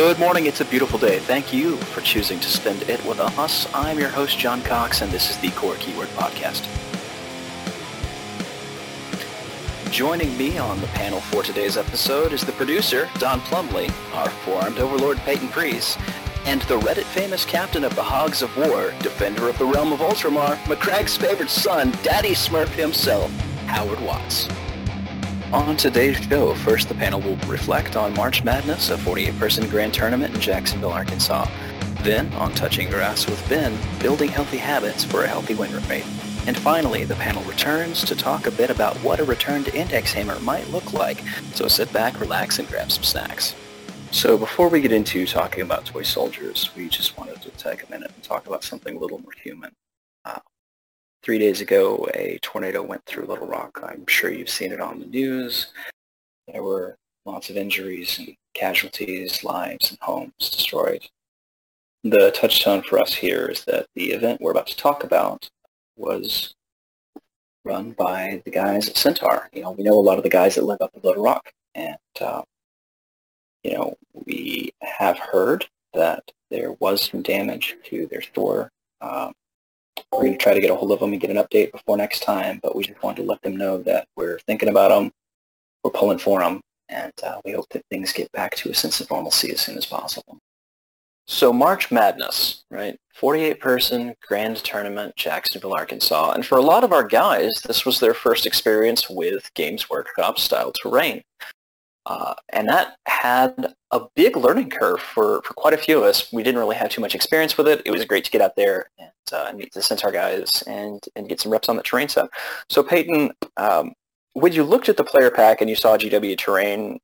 Good morning, it's a beautiful day. Thank you for choosing to spend it with us. I'm your host, Jon Cox, and this is the Core Keyword Podcast. Joining me on the panel for today's episode is the producer, Don Plumlee, our four-armed overlord, Peyton Preece, and the Reddit-famous captain of the Hogs of War, defender of the realm of Ultramar, Macragge's favorite son, Daddy Smurf himself, Howard Watts. On today's show, first the panel will reflect on March Madness, a 48-person grand tournament in Jacksonville, Arkansas. Then, on Touching Grass with Ben, building healthy habits for a healthy win rate. And finally, the panel returns to talk a bit about what a return to Index Hammer might look like. So sit back, relax, and grab some snacks. So before we get into talking about toy soldiers, we just wanted to take a minute and talk about something a little more human. Three days ago, a tornado went through Little Rock. I'm sure you've seen it on the news. There were lots of injuries and casualties, lives and homes destroyed. The touchstone for us here is that the event we're about to talk about was run by the guys at Centar. You know, we know a lot of the guys that live up in Little Rock, and uh, you know, we have heard that there was some damage to their Thor um, we're going to try to get a hold of them and get an update before next time, but we just wanted to let them know that we're thinking about them, we're pulling for them, and uh, we hope that things get back to a sense of normalcy as soon as possible. So March Madness, right? 48-person grand tournament, Jacksonville, Arkansas. And for a lot of our guys, this was their first experience with Games Workshop-style terrain. Uh, and that had a big learning curve for, for quite a few of us. We didn't really have too much experience with it. It was great to get out there and uh, meet the Centar guys and, and get some reps on the terrain set. So Peyton, um, when you looked at the player pack and you saw GW terrain,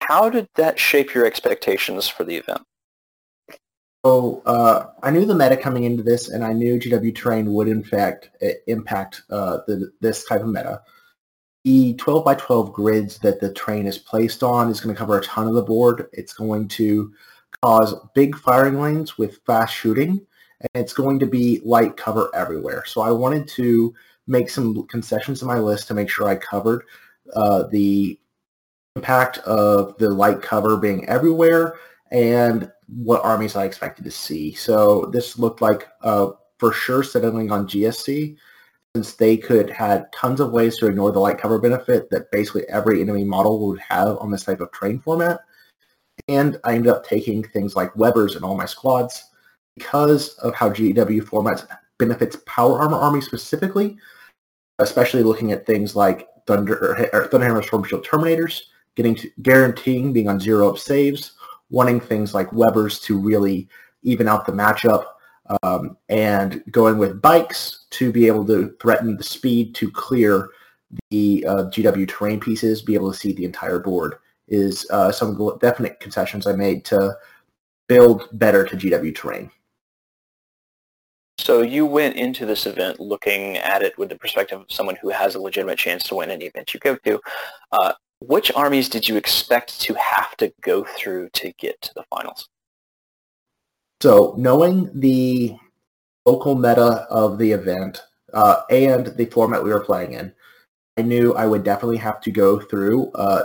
how did that shape your expectations for the event? So uh, I knew the meta coming into this, and I knew GW terrain would in fact impact uh, the, this type of meta the 12 by 12 grids that the train is placed on is going to cover a ton of the board. It's going to cause big firing lanes with fast shooting, and it's going to be light cover everywhere. So I wanted to make some concessions in my list to make sure I covered uh, the impact of the light cover being everywhere and what armies I expected to see. So this looked like uh, for sure settling on GSC since they could had tons of ways to ignore the light cover benefit that basically every enemy model would have on this type of train format. And I ended up taking things like Webbers in all my squads because of how GW formats benefits power armor Army specifically, especially looking at things like Thunder or Thunderhammer Storm Shield Terminators, getting to, guaranteeing being on zero up saves, wanting things like Webbers to really even out the matchup um, and going with bikes to be able to threaten the speed to clear the uh, GW terrain pieces, be able to see the entire board is uh, some of the definite concessions I made to build better to GW terrain. So you went into this event looking at it with the perspective of someone who has a legitimate chance to win any event you go to. Uh, which armies did you expect to have to go through to get to the finals? So knowing the local meta of the event uh, and the format we were playing in, I knew I would definitely have to go through uh,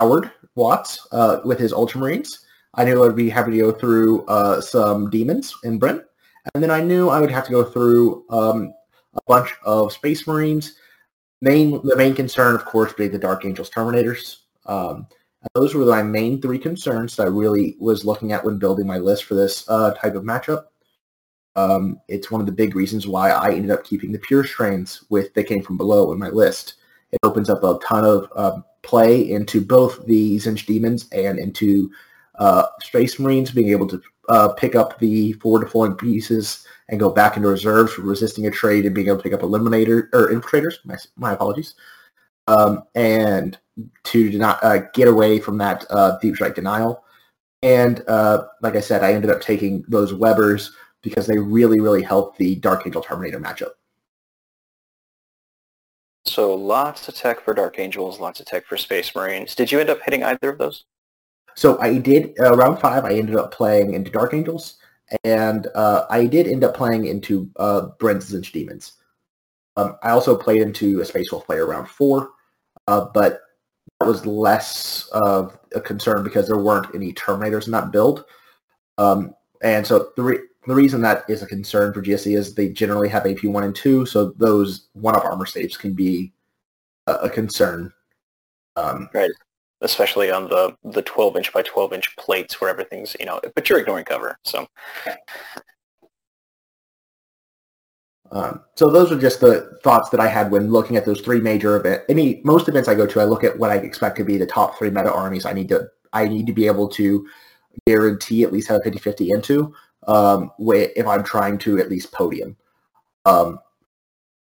Howard Watts uh, with his Ultramarines. I knew I would be having to go through uh, some demons in Brent. And then I knew I would have to go through um, a bunch of Space Marines. Main, the main concern, of course, being the Dark Angels Terminators. Um, those were my main three concerns that I really was looking at when building my list for this uh, type of matchup. Um, it's one of the big reasons why I ended up keeping the pure strains with They Came From Below in my list. It opens up a ton of uh, play into both the Tzeentch Demons and into uh, Space Marines being able to uh, pick up the four deploying pieces and go back into reserves, resisting a trade and being able to pick up Eliminator or Infiltrators. My, my apologies. Um, and to not uh, get away from that uh, deep strike denial. And uh, like I said, I ended up taking those Webbers because they really, really help the Dark Angel Terminator matchup. So lots of tech for Dark Angels, lots of tech for Space Marines. Did you end up hitting either of those? So I did, uh, round five, I ended up playing into Dark Angels, and uh, I did end up playing into uh, Brent's Tzeentch Demons. Um, I also played into a Space Wolf player round four, uh, but that was less of a concern because there weren't any Terminators in that build. Um, and so the, re- the reason that is a concern for GSC is they generally have AP 1 and 2, so those one-up armor saves can be a, a concern. Um, right, especially on the, the 12 inch by 12 inch plates where everything's, you know, but you're ignoring cover, so. Um, so those are just the thoughts that I had when looking at those three major events. Any most events I go to, I look at what I expect to be the top three meta armies. I need to I need to be able to guarantee at least have a 50-50 into um, if I'm trying to at least podium. Um,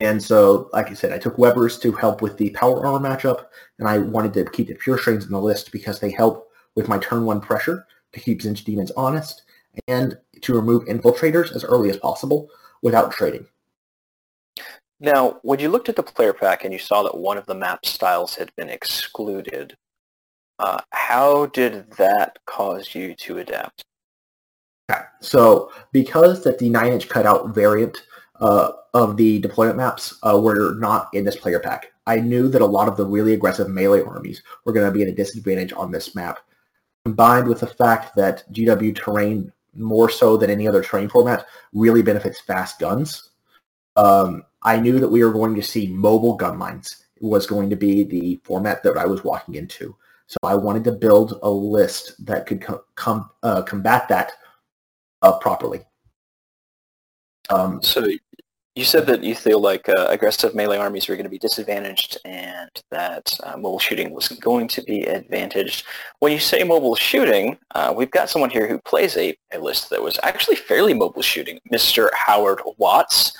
and so, like I said, I took Webber's to help with the power armor matchup, and I wanted to keep the pure strains in the list because they help with my turn one pressure to keep Tzeentch Demons honest and to remove infiltrators as early as possible without trading. Now, when you looked at the player pack and you saw that one of the map styles had been excluded, uh, how did that cause you to adapt? Okay. So because that the 9-inch cutout variant uh, of the deployment maps uh, were not in this player pack, I knew that a lot of the really aggressive melee armies were going to be at a disadvantage on this map, combined with the fact that GW terrain, more so than any other terrain format, really benefits fast guns. Um, I knew that we were going to see mobile gun lines It was going to be the format that I was walking into. So I wanted to build a list that could com- com- uh, combat that uh, properly. Um, so you said that you feel like uh, aggressive melee armies were going to be disadvantaged and that uh, mobile shooting was going to be advantaged. When you say mobile shooting, uh, we've got someone here who plays a, a list that was actually fairly mobile shooting, Mr. Howard Watts.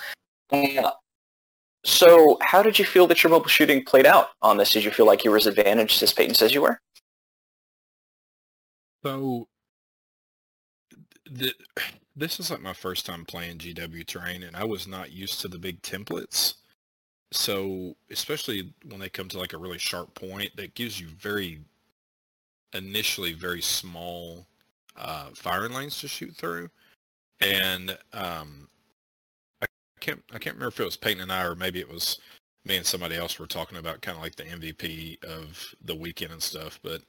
So how did you feel that your mobile shooting played out on this? Did you feel like you were as advantaged as Peyton says you were? So this is like my first time playing GW terrain, and I was not used to the big templates. So especially when they come to like a really sharp point, that gives you very initially very small uh, firing lanes to shoot through, and um, can't I can't remember if it was Peyton and I or maybe it was me and somebody else were talking about kind of like the MVP of the weekend and stuff. But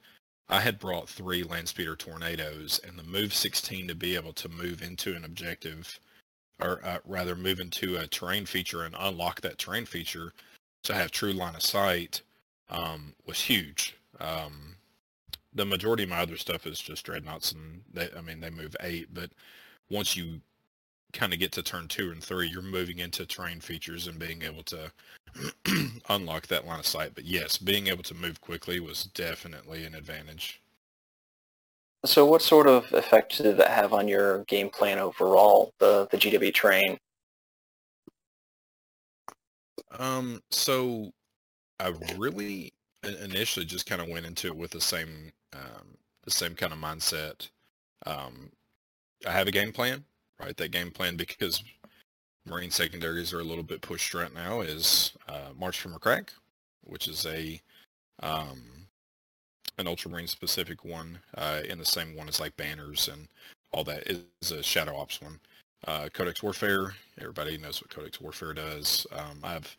I had brought three Landspeeder Tornadoes and the move 16 to be able to move into an objective, or uh, rather move into a terrain feature and unlock that terrain feature to have true line of sight um, was huge. Um, the majority of my other stuff is just dreadnoughts, and they, I mean they move eight, but once you kind of get to turn two and three, you're moving into terrain features and being able to unlock that line of sight. But yes, being able to move quickly was definitely an advantage. So what sort of effect did that have on your game plan overall, the, the GW train? Um, so I really initially just kind of went into it with the same, um, the same kind of mindset. Um, I have a game plan right? That game plan because Marine secondaries are a little bit pushed right now is uh, March for Macragge, which is a um, an Ultramarine specific one, uh, and the same one as like banners and all that is a Shadow Ops one. Uh, Codex Warfare, everybody knows what Codex Warfare does. Um, I have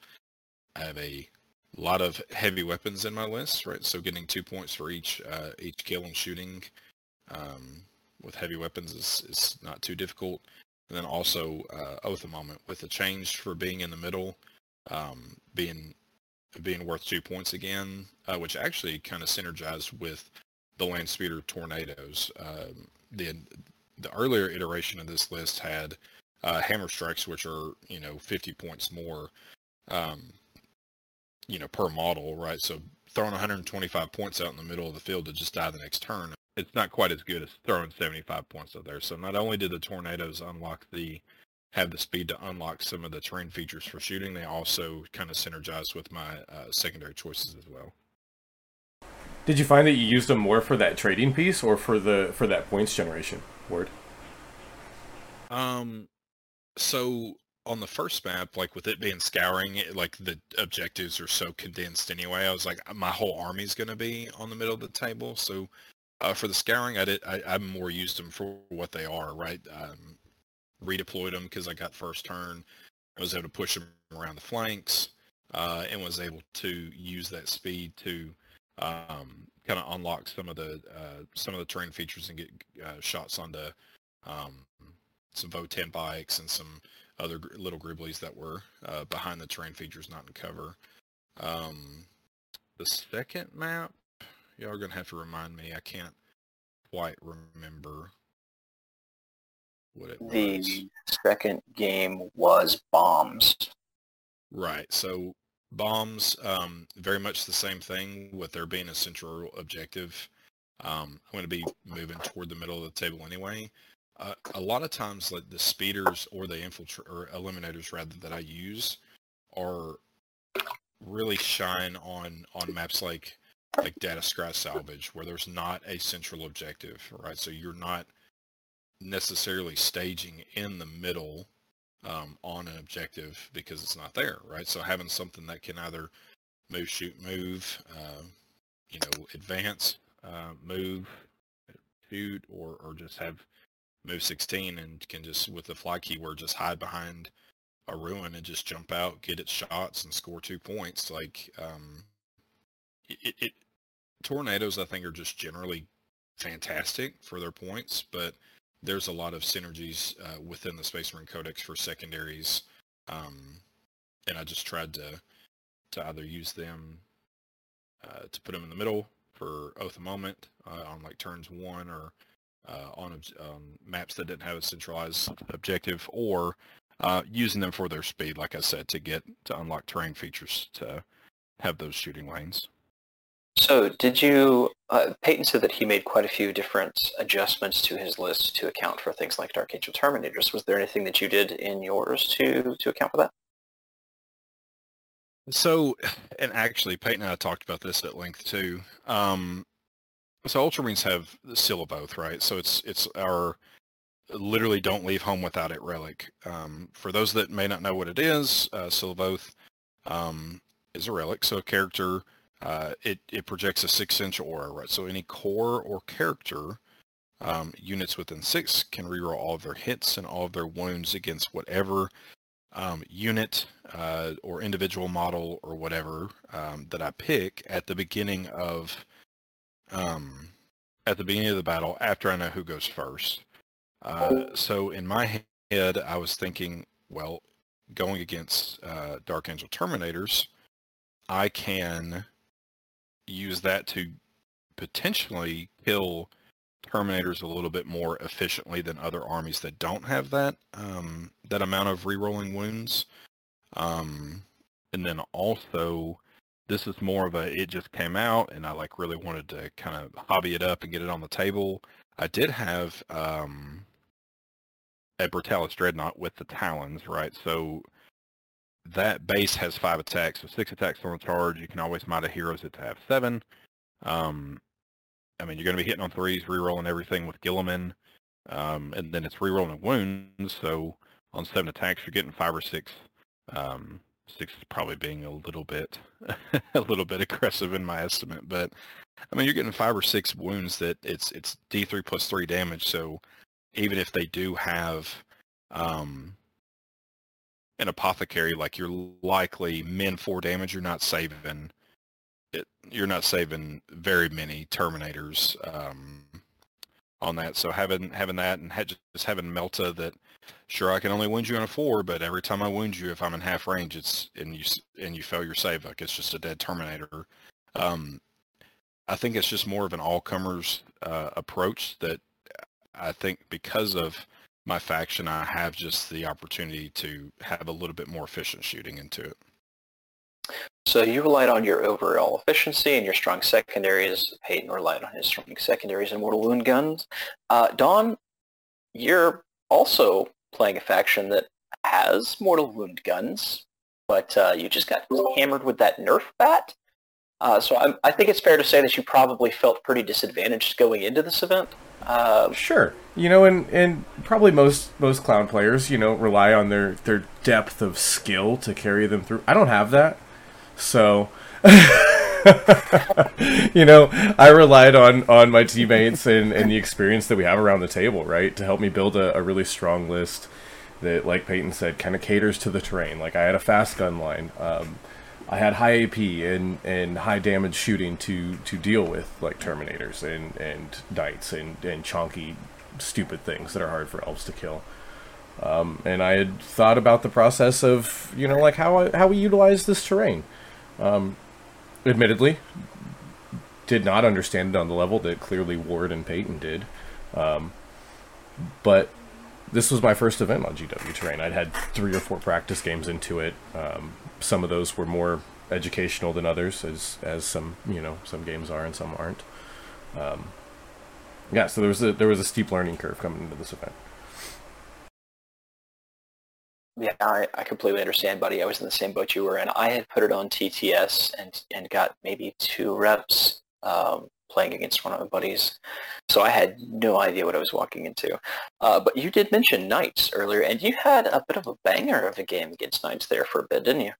I have a lot of heavy weapons in my list, right? So getting two points for each uh, each kill and shooting um, with heavy weapons is, is not too difficult. And then also uh, Oath of Moment with the change for being in the middle, um, being being worth two points again, uh, which actually kind of synergized with the Landspeeder Tornadoes. Um, the the earlier iteration of this list had uh, hammer strikes, which are you know 50 points more, um, you know per model, right? So throwing 125 points out in the middle of the field to just die the next turn it's not quite as good as throwing 75 points out there. So not only did the tornadoes unlock the have the speed to unlock some of the terrain features for shooting, they also kind of synergize with my uh, secondary choices as well. Did you find that you used them more for that trading piece or for the for that points generation? Ward. Um, so on the first map, like with it being scouring, it, like the objectives are so condensed anyway. I was like, my whole army's going to be on the middle of the table, so uh, for the scouring, I did. I, I more used them for what they are, right? Um, redeployed them because I got first turn. I was able to push them around the flanks, uh, and was able to use that speed to um, kind of unlock some of the uh, some of the terrain features and get uh, shots onto um, some Vo-10 bikes and some other little Gribblies that were uh, behind the terrain features, not in cover. Um, the second map, y'all are gonna have to remind me. I can't quite remember what it was. The second game was bombs. Right. So bombs, um, very much the same thing with there being a central objective. Um, I'm going to be moving toward the middle of the table anyway. Uh, a lot of times, like the speeders or the infiltr or eliminators rather that I use, are really shine on on maps like like Data Scry-Salvage where there's not a central objective, right? So you're not necessarily staging in the middle um, on an objective because it's not there, right? So having something that can either move, shoot, move, uh, you know, advance, uh, move, shoot, or or just have move 16 and can just with the fly keyword just hide behind a ruin and just jump out, get its shots, and score two points. Like um, it, it tornadoes, I think, are just generally fantastic for their points, but there's a lot of synergies uh, within the Space Marine Codex for secondaries, um, and I just tried to to either use them uh, to put them in the middle for Oath of Moment uh, on like turns one or uh, on um, maps that didn't have a centralized objective, or uh, using them for their speed, like I said, to get to unlock terrain features to have those shooting lanes. So did you, uh, Peyton said that he made quite a few different adjustments to his list to account for things like Dark Angel Terminators. Was there anything that you did in yours to, to account for that? So, and actually, Peyton and I talked about this at length too. Um, so Ultramarines have oath, right? So it's it's our literally don't leave home without it relic. Um, for those that may not know what it is, uh, oath um, is a relic. So a character uh, it it projects a six inch aura, right? So any core or character um, units within six can reroll all of their hits and all of their wounds against whatever um, unit uh, or individual model or whatever um, that I pick at the beginning of um, at the beginning of the battle after I know who goes first. Uh, so in my head, I was thinking, well, going against uh, Dark Angel Terminators, I can use that to potentially kill Terminators a little bit more efficiently than other armies that don't have that um, that amount of rerolling wounds. Um, and then also, this is more of a it just came out, and I like really wanted to kind of hobby it up and get it on the table. I did have um, a Brutalis Dreadnought with the Talons, right? So that base has five attacks, so six attacks on the charge. You can always might a heroes to have seven. Um, I mean, you're going to be hitting on threes, rerolling everything with Guilliman, um, and then it's rerolling wounds. So on seven attacks, you're getting five or six. Um, six is probably being a little bit, a little bit aggressive in my estimate, but I mean, you're getting five or six wounds that it's it's D3 plus three damage. So even if they do have um, an apothecary, like you're likely min four damage, you're not saving it. You're not saving very many terminators um, on that. So having having that and just having Melta that, sure, I can only wound you on a four, but every time I wound you, if I'm in half range, it's and you and you fail your save, like it's just a dead terminator. Um, I think it's just more of an all comers uh, approach that I think because of my faction, I have just the opportunity to have a little bit more efficient shooting into it. So you relied on your overall efficiency and your strong secondaries. Peyton relied on his strong secondaries and mortal wound guns. Uh, Don, you're also playing a faction that has mortal wound guns, but uh, you just got hammered with that Nerf bat. Uh, so I'm, I think it's fair to say that you probably felt pretty disadvantaged going into this event. Uh, Sure. You know, and, and probably most most clown players, you know, rely on their, their depth of skill to carry them through. I don't have that. So you know, I relied on, on my teammates and, and the experience that we have around the table, right, to help me build a, a really strong list that, like Peyton said, kind of caters to the terrain. Like I had a fast gun line. Um, I had high AP and, and high damage shooting to, to deal with, like Terminators and, and Knights and, and chonky, stupid things that are hard for elves to kill. Um, and I had thought about the process of, you know, like how I, how we utilize this terrain. Um, admittedly, did not understand it on the level that clearly Ward and Peyton did. Um, but this was my first event on GW Terrain. I'd had three or four practice games into it. Some of those were more educational than others, as as some you know some games are and some aren't. Um, yeah, so there was a there was a steep learning curve coming into this event. Yeah, I, I completely understand, buddy. I was in the same boat you were in. I had put it on TTS and and got maybe two reps um, playing against one of my buddies. So I had no idea what I was walking into. Uh, but you did mention Knights earlier, and you had a bit of a banger of a game against Knights there for a bit, didn't you?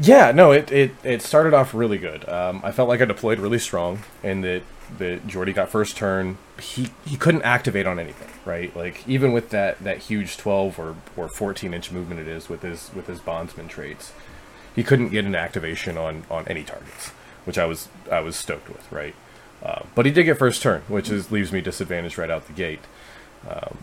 Yeah, no, it, it, it started off really good. Um, I felt like I deployed really strong, and that that Jordy got first turn. He he couldn't activate on anything, right? Like even with that, that huge twelve or, or fourteen inch movement it is with his with his bondsman traits, he couldn't get an activation on on any targets, which I was I was stoked with, right? Uh, but he did get first turn, which is leaves me disadvantaged right out the gate. Um,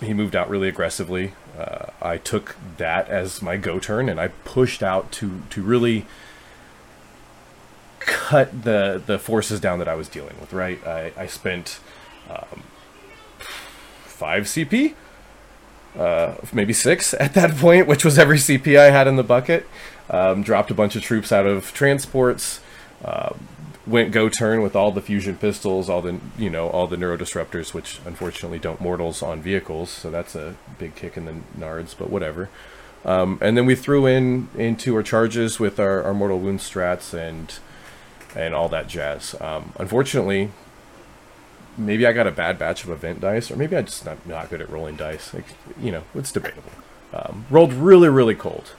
he moved out really aggressively. Uh, I took that as my go turn, and I pushed out to to really cut the the forces down that I was dealing with. Right, I, I spent um, five CP, uh, maybe six at that point, which was every CP I had in the bucket. Um, dropped a bunch of troops out of transports. Uh, went go turn with all the fusion pistols, all the you know all the neurodisruptors, which unfortunately don't mortals on vehicles, so that's a big kick in the nards. But whatever. Um, and then we threw in into our charges with our, our mortal wound strats and and all that jazz. Um, unfortunately, maybe I got a bad batch of event dice, or maybe I just not not good at rolling dice. Like, you know, it's debatable. Um, rolled really really cold.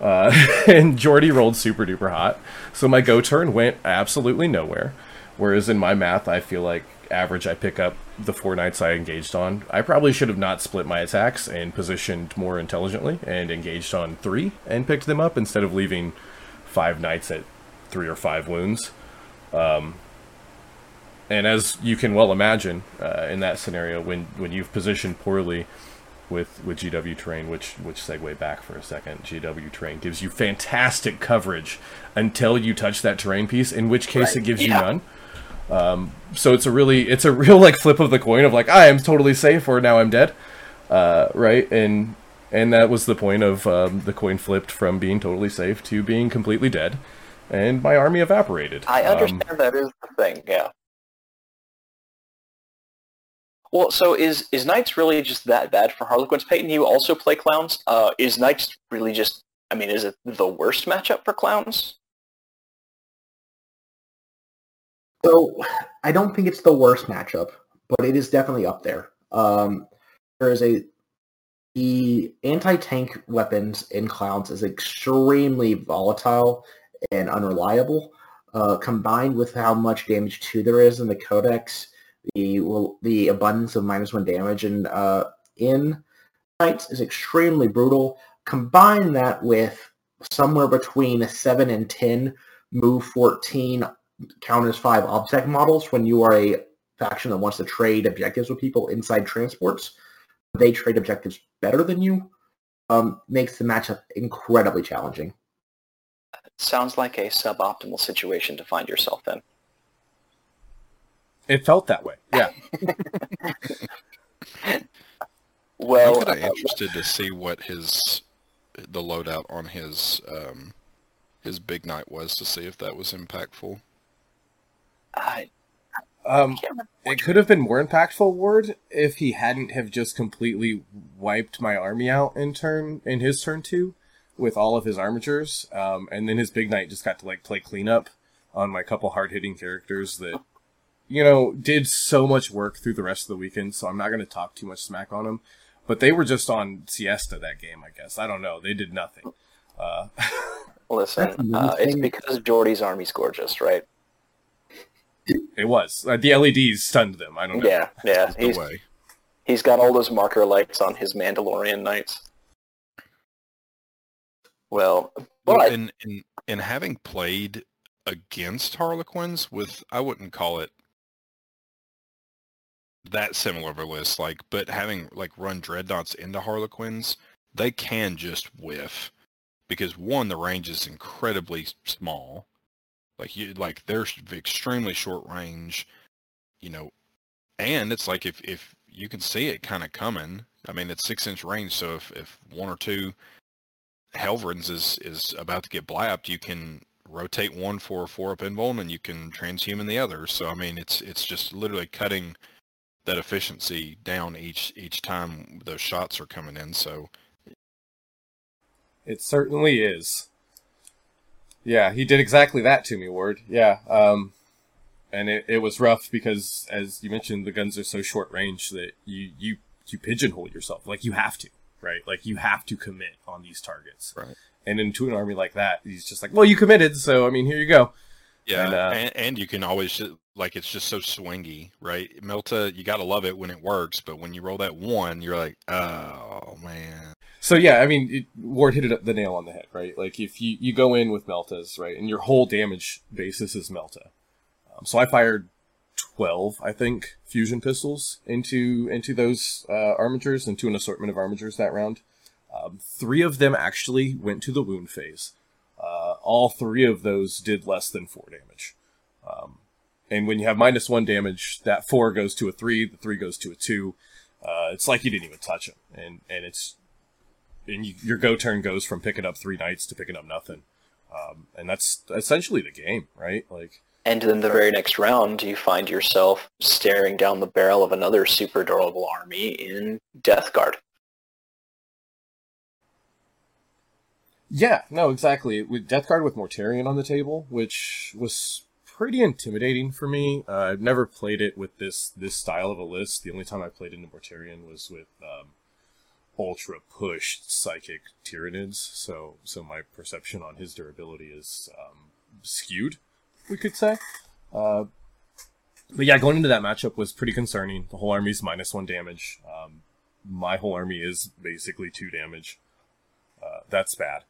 Uh, and Jordy rolled super duper hot. So my go turn went absolutely nowhere. Whereas in my math, I feel like average I pick up the four knights I engaged on. I probably should have not split my attacks and positioned more intelligently and engaged on three and picked them up instead of leaving five knights at three or five wounds. Um, and as you can well imagine, uh, in that scenario, when, when you've positioned poorly, with with GW terrain, which which segue back for a second. GW terrain gives you fantastic coverage until you touch that terrain piece, in which case right. it gives yeah. you none. Um, so it's a really it's a real like flip of the coin of like I am totally safe or now I'm dead, uh, right? And and that was the point of um, the coin flipped from being totally safe to being completely dead, and my army evaporated. I understand um, that is the thing, yeah. Well, so is is Knights really just that bad for Harlequins? Peyton, you also play clowns. Uh, is Knights really just? I mean, is it the worst matchup for clowns? So I don't think it's the worst matchup, but it is definitely up there. Um, there is a the anti-tank weapons in clowns is extremely volatile and unreliable. Uh, combined with how much damage two there is in the codex, the the abundance of minus one damage and uh, in knights is extremely brutal. Combine that with somewhere between a seven and ten move fourteen counters five obsec models when you are a faction that wants to trade objectives with people inside transports. They trade objectives better than you. Um, makes the matchup incredibly challenging. Sounds like a suboptimal situation to find yourself in. It felt that way. Yeah. well, I'm kind of interested to see what his the loadout on his um, his big knight was to see if that was impactful. I, um, it could have been more impactful, Ward, if he hadn't have just completely wiped my army out in turn in his turn two with all of his armatures, um, and then his big knight just got to like play cleanup on my couple hard hitting characters that you know, did so much work through the rest of the weekend, so I'm not going to talk too much smack on them. But they were just on siesta that game, I guess. I don't know. They did nothing. Uh, Listen, uh, it's because Jordy's army's gorgeous, right? It was. Uh, the LEDs stunned them. I don't know. Yeah, yeah. He's, he's got all those marker lights on his Mandalorian knights. Well, Well, but and, and and having played against Harlequins with, I wouldn't call it that similar of a list. Like, but having like run dreadnoughts into Harlequins, they can just whiff because one, the range is incredibly small. Like you, like they're extremely short range, you know, and it's like if if you can see it kind of coming. I mean, it's six inch range, so if if one or two Helverins is is about to get blapped, you can rotate one for a four up invuln and you can transhuman the other. So I mean it's it's just literally cutting that efficiency down each each time those shots are coming in. So It certainly is. Yeah, he did exactly that to me, Ward. Yeah. Um, and it, it was rough because, as you mentioned, the guns are so short range that you, you, you pigeonhole yourself. Like, you have to, right? Like, you have to commit on these targets. Right. And into an army like that, he's just like, well, you committed, so, I mean, here you go. Yeah, And, uh, and, and you can always like it's just so swingy, right? Melta, you gotta love it when it works, but when you roll that one, you're like, oh man. So yeah, I mean, it, Ward hit it the nail on the head, right? Like if you, you go in with Meltas, right, and your whole damage basis is Melta. Um, so I fired twelve, I think, fusion pistols into into those uh, armatures, into an assortment of armatures that round. Um, three of them actually went to the wound phase. All three of those did less than four damage. Um, and when you have minus one damage, that four goes to a three, the three goes to a two. Uh, it's like you didn't even touch them, and and it's and you, your go turn goes from picking up three knights to picking up nothing. Um, and that's essentially the game, right? Like, and then the very next round, you find yourself staring down the barrel of another super durable army in Death Guard. Yeah, no, exactly. With Death Guard with Mortarion on the table, which was pretty intimidating for me. Uh, I've never played it with this this style of a list. The only time I played into Mortarion was with um, ultra pushed psychic Tyranids. So, so my perception on his durability is um, skewed, we could say. Uh, but yeah, going into that matchup was pretty concerning. The whole army's minus one damage. Um, my whole army is basically two damage. Uh, that's bad.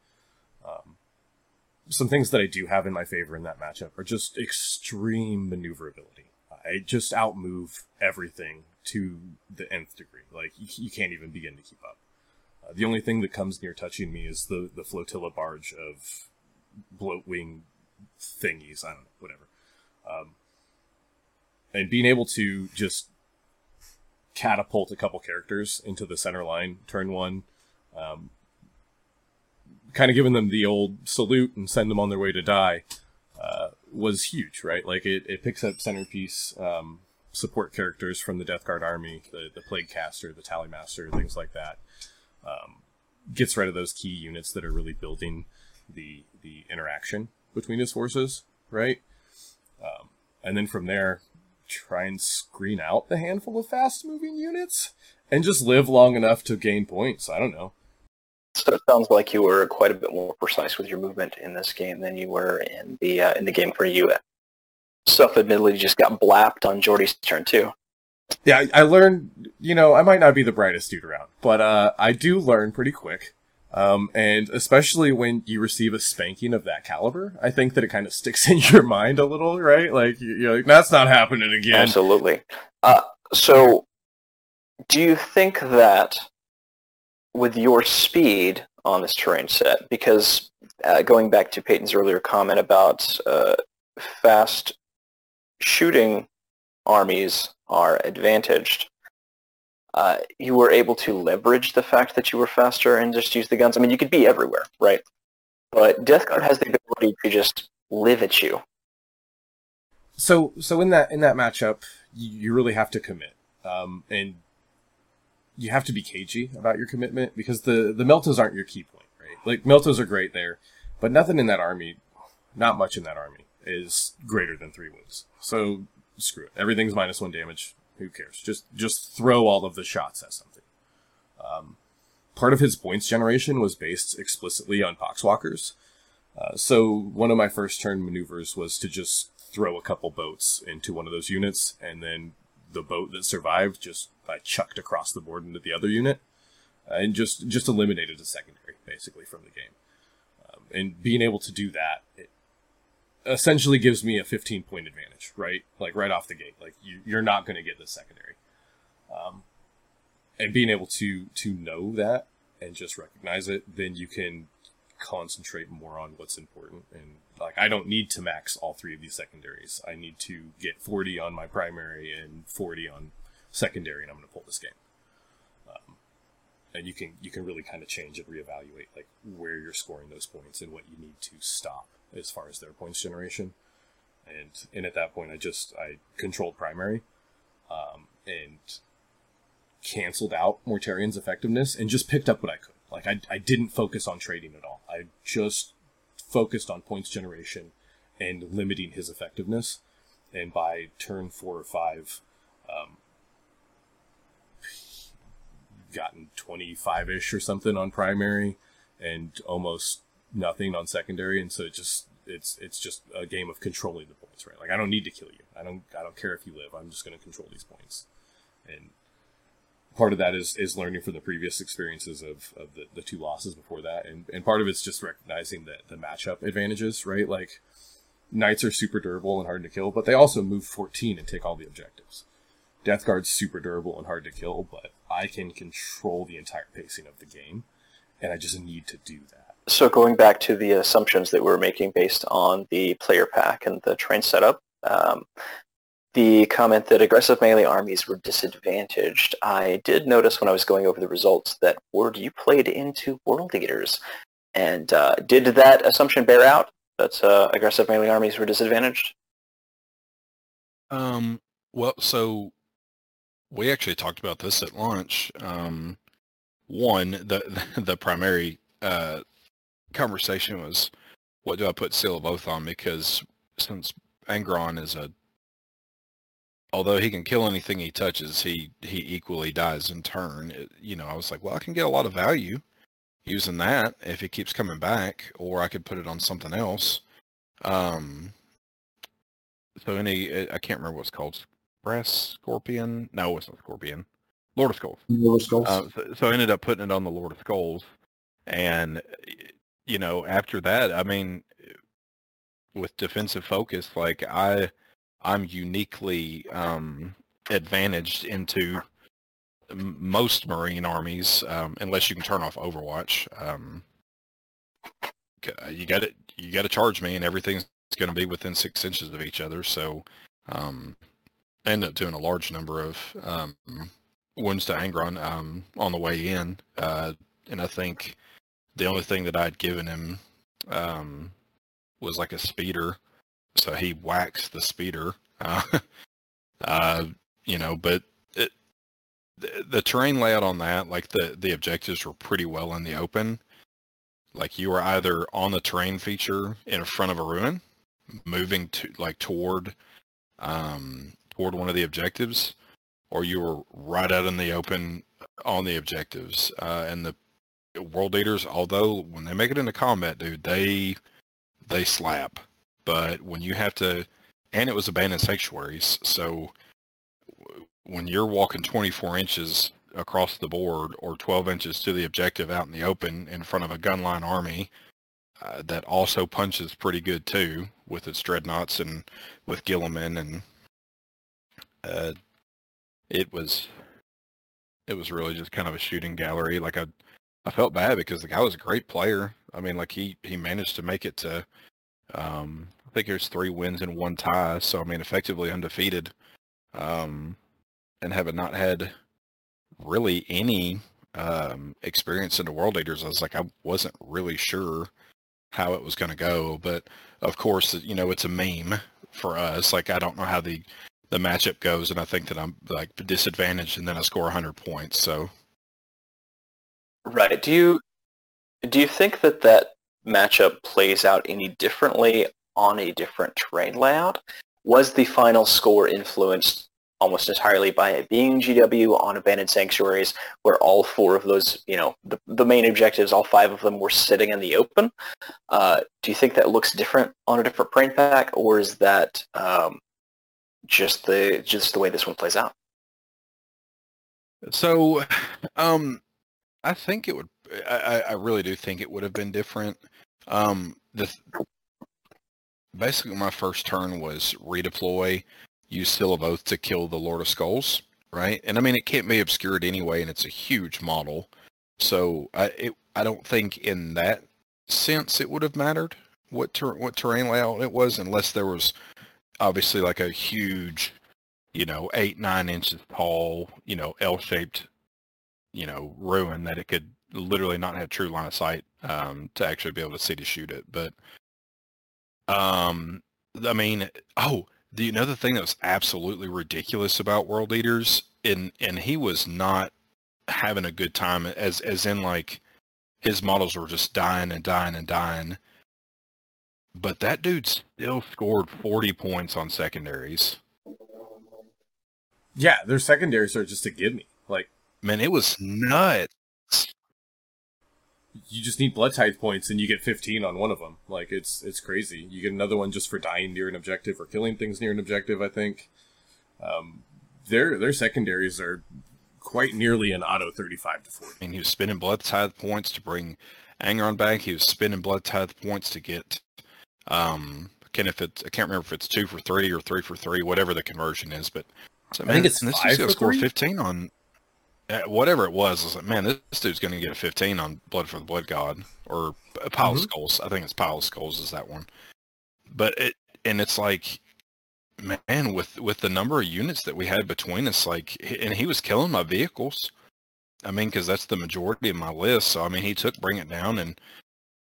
Some things that I do have in my favor in that matchup are just extreme maneuverability. I just outmove everything to the nth degree. Like you, you can't even begin to keep up. Uh, the only thing that comes near touching me is the the flotilla barge of bloatwing thingies. I don't know, whatever. Um, and being able to just catapult a couple characters into the center line turn one um, kind of giving them the old salute and send them on their way to die uh, was huge right like it, it picks up centerpiece um, support characters from the death guard army the, the plague caster the tally master things like that um, gets rid of those key units that are really building the the interaction between his forces right um, and then from there try and screen out the handful of fast moving units and just live long enough to gain points. I don't know. So it sounds like you were quite a bit more precise with your movement in this game than you were in the uh, in the game for you. Stuff admittedly just got blapped on Jordy's turn too. Yeah, I, I learned, you know, I might not be the brightest dude around, but uh, I do learn pretty quick. Um, and especially when you receive a spanking of that caliber, I think that it kind of sticks in your mind a little, right? Like, you- you're like, that's not happening again. Absolutely. Uh, so, do you think that with your speed on this terrain set, because uh, going back to Peyton's earlier comment about uh, fast shooting armies are advantaged, uh, you were able to leverage the fact that you were faster and just use the guns? I mean, you could be everywhere, right? But Death Guard has the ability to just live at you. so so in that in that matchup you, really have to commit um and you have to be cagey about your commitment because the the meltas aren't your key point right? Like meltas are great there but nothing in that army not much in that army is greater than three wounds. So screw it. Everything's minus one damage. Who cares? Just just throw all of the shots at something. Um part of his points generation was based explicitly on poxwalkers uh, so one of my first turn maneuvers was to just throw a couple boats into one of those units, and then the boat that survived just I chucked across the board into the other unit, uh, and just just eliminated a secondary basically from the game. and being able to do that it essentially gives me a 15 point advantage, right? Like right off the gate. Like you, you're not going to get the secondary. Um, and being able to to know that and just recognize it, then you can concentrate more on what's important. And like I don't need to max all three of these secondaries. I need to get 40 on my primary and 40 on secondary, and I'm going to pull this game. Um, and you can you can really kind of change and reevaluate like where you're scoring those points and what you need to stop as far as their points generation. And and at that point, I just I controlled primary, um, and canceled out Mortarion's effectiveness and just picked up what I could. Like I I didn't focus on trading at all. I just focused on points generation and limiting his effectiveness. And by turn four or five, um, gotten 25 ish or something on primary and almost nothing on secondary, and so it just it's it's just a game of controlling the points, right? Like I don't need to kill you. I don't I don't care if you live. I'm just going to control these points, and part of that is is learning from the previous experiences of, of the, the two losses before that, and and part of it's just recognizing that the matchup advantages, right? Like knights are super durable and hard to kill, but they also move 14 and take all the objectives. Death Guard's super durable and hard to kill, but I can control the entire pacing of the game, and I just need to do that. So going back to the assumptions that we're making based on the player pack and the train setup, um, the comment that aggressive melee armies were disadvantaged, I did notice when I was going over the results that Ward you played into World Eaters. And uh, did that assumption bear out, that uh, aggressive melee armies were disadvantaged? Um, well, so we actually talked about this at lunch. Um, one, the the primary uh, conversation was, what do I put seal of oath on? Because since Angron is a, although he can kill anything he touches, he he equally dies in turn. It, you know, I was like, well, I can get a lot of value using that if he keeps coming back, or I could put it on something else. Um. So any, I can't remember what's called. Brass Scorpion? No, it's not Scorpion. Lord of Skulls. Lord of Skulls. Uh, so, so I ended up putting it on the Lord of Skulls, and you know, after that, I mean, with defensive focus, like I, I'm uniquely um, advantaged into most Marine armies, um, unless you can turn off Overwatch. Um, you got to you got to charge me, and everything's going to be within six inches of each other. So, um, I ended up doing a large number of um, wounds to Angron um, on the way in, uh, and I think the only thing that I'd given him um, was like a speeder, so he waxed the speeder. Uh, uh, you know, but it, the, the terrain layout on that, like the the objectives were pretty well in the open. Like you were either on the terrain feature in front of a ruin, moving to like toward um, toward one of the objectives, or you were right out in the open on the objectives. Uh, and the World Eaters, although when they make it into combat, dude, they they slap. But when you have to, and it was abandoned sanctuaries, so when you're walking 24 inches across the board or 12 inches to the objective out in the open in front of a gunline army uh, that also punches pretty good too with its dreadnoughts and with Guilliman and uh, it was it was really just kind of a shooting gallery like I I felt bad because the guy was a great player. I mean, like he he managed to make it to, um, think there's three wins and one tie. So I mean, effectively undefeated, um, and having not had really any um, experience in the World Eaters, I was like, I wasn't really sure how it was going to go. But of course, you know, it's a meme for us. Like I don't know how the the matchup goes, and I think that I'm like disadvantaged, and then I score 100 points. So Right. Do you do you think that that matchup plays out any differently on a different terrain layout? Was the final score influenced almost entirely by it being GW on abandoned sanctuaries, where all four of those, you know, the, the main objectives, all five of them were sitting in the open? Uh, do you think that looks different on a different brain pack, or is that um, just the just the way this one plays out? So, um, I think it would. I, I really do think it would have been different. Um, the basically my first turn was redeploy, use Seal of Oath to kill the Lord of Skulls, right? And I mean it can't be obscured anyway, and it's a huge model, so I it, I don't think in that sense it would have mattered what ter- what terrain layout it was, unless there was obviously like a huge, you know, eight nine inches tall, you know, L shaped, you know, ruin that it could literally not have true line of sight um, to actually be able to see to shoot it. But um, I mean, oh, the another thing that was absolutely ridiculous about World Eaters, and and he was not having a good time, as as in like his models were just dying and dying and dying. But that dude still scored 40 points on secondaries. Yeah, their secondaries are just a give me. Like, Man, it was nuts. You just need blood tithe points and you get 15 on one of them. Like, it's it's crazy. You get another one just for dying near an objective or killing things near an objective. I think. Um, their their secondaries are quite nearly an auto 35 to 40. I mean, he was spending blood tithe points to bring Angron back. He was spending blood tithe points to get, um, can if it's I can't remember if it's two for three or three for three, whatever the conversion is. But so, I think it's this five dude's gonna for score three? 15 on whatever it was. I was like, man, this, this dude's going to get a 15 on Blood for the Blood God or a Pile of Mhm. Skulls. I think it's Pile of Skulls is that one. But it and it's like, man, with with the number of units that we had between us, like, and he was killing my vehicles. I mean, because that's the majority of my list. So I mean, he took Bring It Down and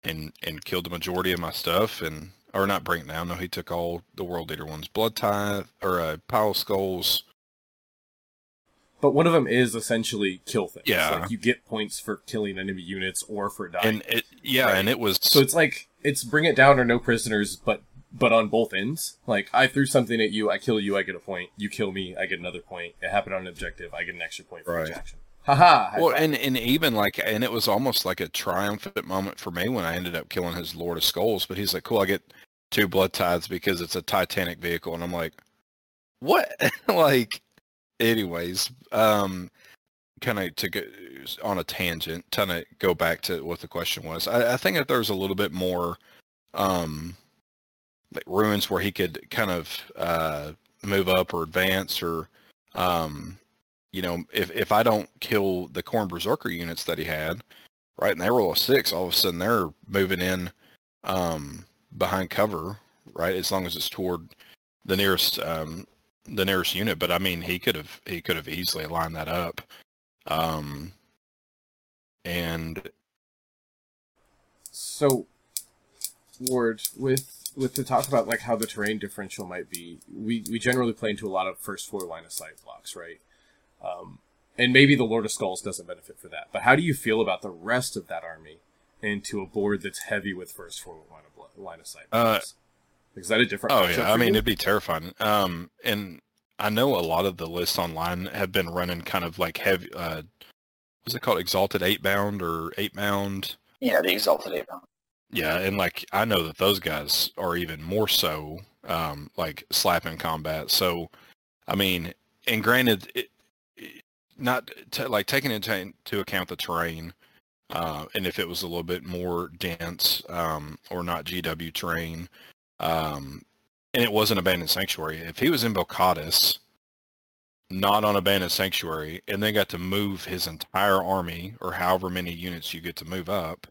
and and killed the majority of my stuff, and or not Bring It Down. No, he took all the World Eater ones. Blood Tithe or uh, Pile of Skulls. But one of them is essentially kill things. Yeah. Like, you get points for killing enemy units or for dying. And it, yeah, Right. and it was So it's like it's bring it down or no prisoners, but but on both ends. Like I threw something at you, I kill you, I get a point. You kill me, I get another point. It happened on an objective, I get an extra point for each Right. action. Haha. Well, and, and even like, and it was almost like a triumphant moment for me when I ended up killing his Lord of Skulls. But he's like, "Cool, I get two blood tithes because it's a Titanic vehicle," and I'm like, "What?" like, anyways, um, kind of to go on a tangent, kind of go back to what the question was. I, I think if there's a little bit more, um, like ruins where he could kind of uh move up or advance or, um, you know, if if I don't kill the Khorne Berzerker units that he had, right, and they roll a six, all of a sudden they're moving in um, behind cover, right, as long as it's toward the nearest um, the nearest unit. But I mean, he could have he could have easily lined that up, um, and So, Ward, with with to talk about like how the terrain differential might be, we we generally play into a lot of first floor line of sight blocks, right? Um, and maybe the Lord of Skulls doesn't benefit for that. But how do you feel about the rest of that army into a board that's heavy with first floor line of line of sight? Uh, blocks? Is that a different? Oh yeah, I mean you? it'd be terrifying. Um, and I know a lot of the lists online have been running kind of like heavy. Uh, what's it called? Exalted Eightbound or Eightbound? Yeah, the Exalted Eightbound. Yeah, and like I know that those guys are even more so, um, like slapping combat. So, I mean, and granted, it, it- not t- like taking into into account the terrain, uh, and if it was a little bit more dense, um, or not GW terrain, um, and it was an abandoned sanctuary. If he was in Bocatus, not on abandoned sanctuary, and then got to move his entire army or however many units you get to move up,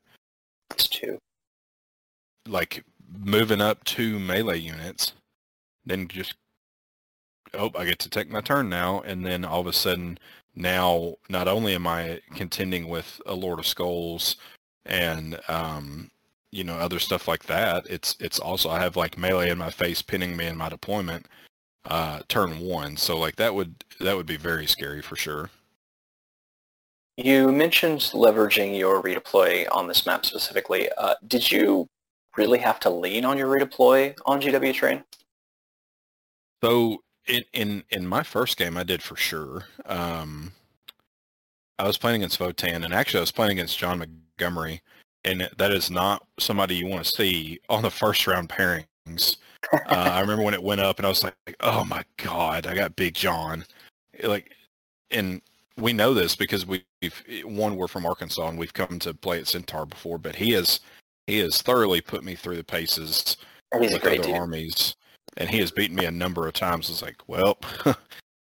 It's two. like moving up two melee units, then just oh, I get to take my turn now, and then all of a sudden now not only am I contending with a Lord of Skulls and um you know other stuff like that, it's it's also I have like melee in my face pinning me in my deployment uh turn one. So like that would that would be very scary for sure. You mentioned leveraging your redeploy on this map specifically. Uh, did you really have to lean on your redeploy on GW terrain? So in in in my first game, I did for sure. Um, I was playing against Votann, and actually, I was playing against John Montgomery, and that is not somebody you want to see on the first round pairings. uh, I remember when it went up, and I was like, "Oh my god, I got Big John!" Like, and we know this because we've one we're from Arkansas, and we've come to play at Centar before, but he is he has thoroughly put me through the paces And he's a with other dude. armies, and he has beaten me a number of times. It's like, well,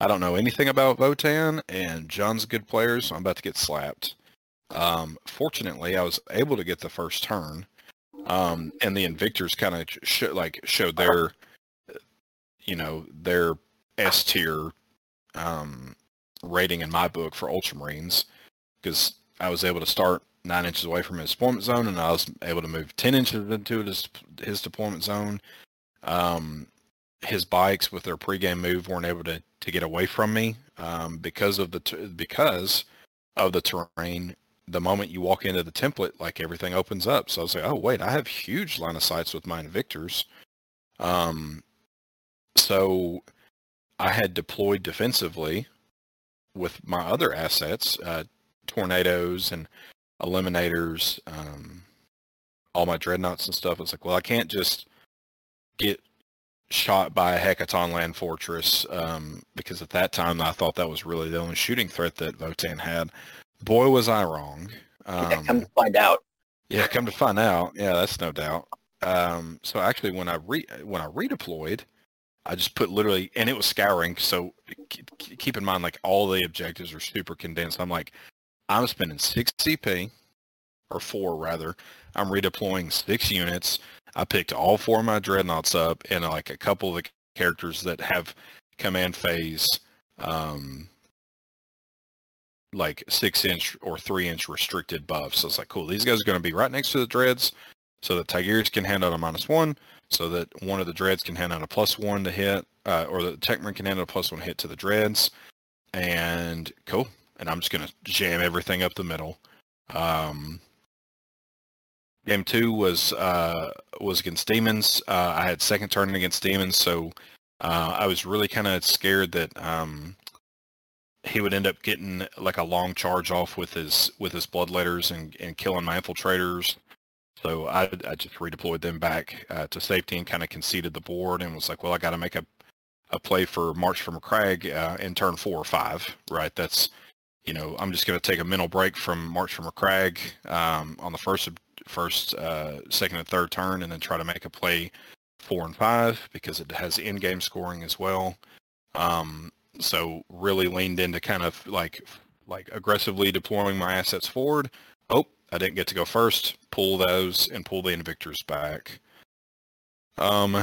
I don't know anything about Votann, and John's a good player, so I'm about to get slapped. Um, fortunately, I was able to get the first turn, um, and the Invictors kind of sh- like showed their, you know, their S tier um, rating in my book for Ultramarines, because I was able to start nine inches away from his deployment zone, and I was able to move ten inches into his his deployment zone. Um, his bikes with their pregame move weren't able to, to get away from me um, because of the t- because of the terrain. The moment you walk into the template, like everything opens up. So I was like, oh wait, I have huge line of sights with my Invictors. Um, so I had deployed defensively with my other assets, uh, tornadoes and eliminators, um, all my dreadnoughts and stuff. It's like, well, I can't just get shot by a Hekaton land fortress um, because at that time I thought that was really the only shooting threat that Votann had. Boy, was I wrong. Yeah, come Um, to find out. yeah, come to find out, yeah, that's no doubt. Um, so actually, when I re when I redeployed, I just put literally, and it was scouring. So keep, keep in mind, like all the objectives are super condensed. I'm like, I'm spending six CP, or four rather. I'm redeploying six units. I picked all four of my dreadnoughts up, and like a couple of the characters that have command phase, um, like six inch or three inch restricted buffs. So it's like, cool. These guys are going to be right next to the dreads, so that Tigurius can hand out a minus one, so that one of the dreads can hand out a plus one to hit, uh, or the Techman can hand out a plus one hit to the dreads, and cool. And I'm just going to jam everything up the middle. Um, game two was uh, was against demons. Uh, I had second turn against demons, so uh, I was really kind of scared that um, he would end up getting like a long charge off with his with his bloodletters and, and killing my infiltrators. So I, I just redeployed them back uh, to safety and kind of conceded the board and was like, well, I got to make a, a play for March for Macragge uh, in turn four or five, right? That's, you know, I'm just going to take a mental break from March for Macragge um, on the first, first, uh, second and third turn and then try to make a play four and five because it has in-game scoring as well. Um, so really leaned into kind of like like aggressively deploying my assets forward. Oh, I didn't get to go first. Pull those and pull the Invictors back. Um,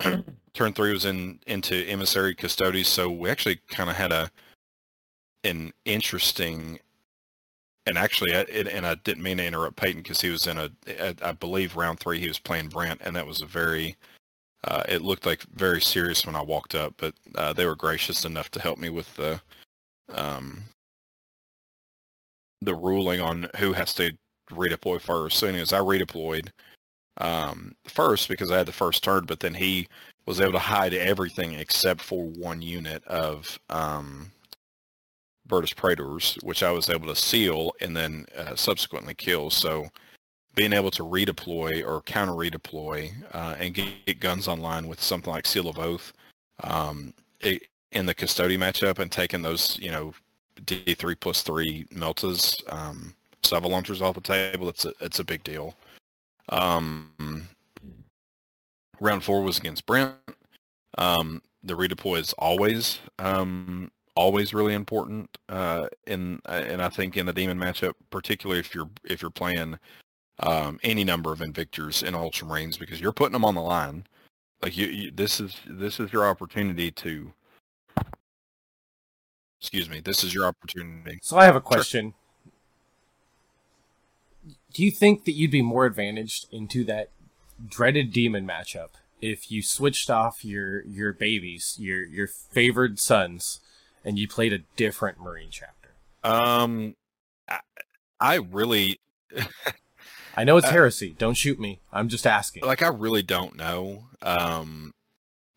turn three was in into emissary Custodes, so we actually kind of had a an interesting. And actually, I, it, and I didn't mean to interrupt Peyton because he was in a, I I believe round three he was playing Brent, and that was a very uh, it looked like very serious when I walked up, but uh, they were gracious enough to help me with the um, the ruling on who has to redeploy first. So anyways, I redeployed um, first because I had the first turn, but then he was able to hide everything except for one unit of um, Vertus Praetors, which I was able to seal and then uh, subsequently kill. So being able to redeploy or counter redeploy uh, and get, get guns online with something like Seal of Oath um, it, in the custody matchup and taking those, you know, D3 plus three Meltas um, Salvo launchers off the table, it's a, it's a big deal. Um, round four was against Brent. Um, the redeploy is always um, always really important uh, in and I think in the demon matchup, particularly if you're if you're playing um, any number of Invictors in Ultramarines because you're putting them on the line. Like you, you, this is this is your opportunity to. Excuse me. This is your opportunity. So I have a question. Do you think that you'd be more advantaged into that dreaded demon matchup if you switched off your your babies, your your favored sons, and you played a different Marine chapter? Um, I, I really I know it's Uh, heresy. Don't shoot me. I'm just asking. like I really don't know. Um,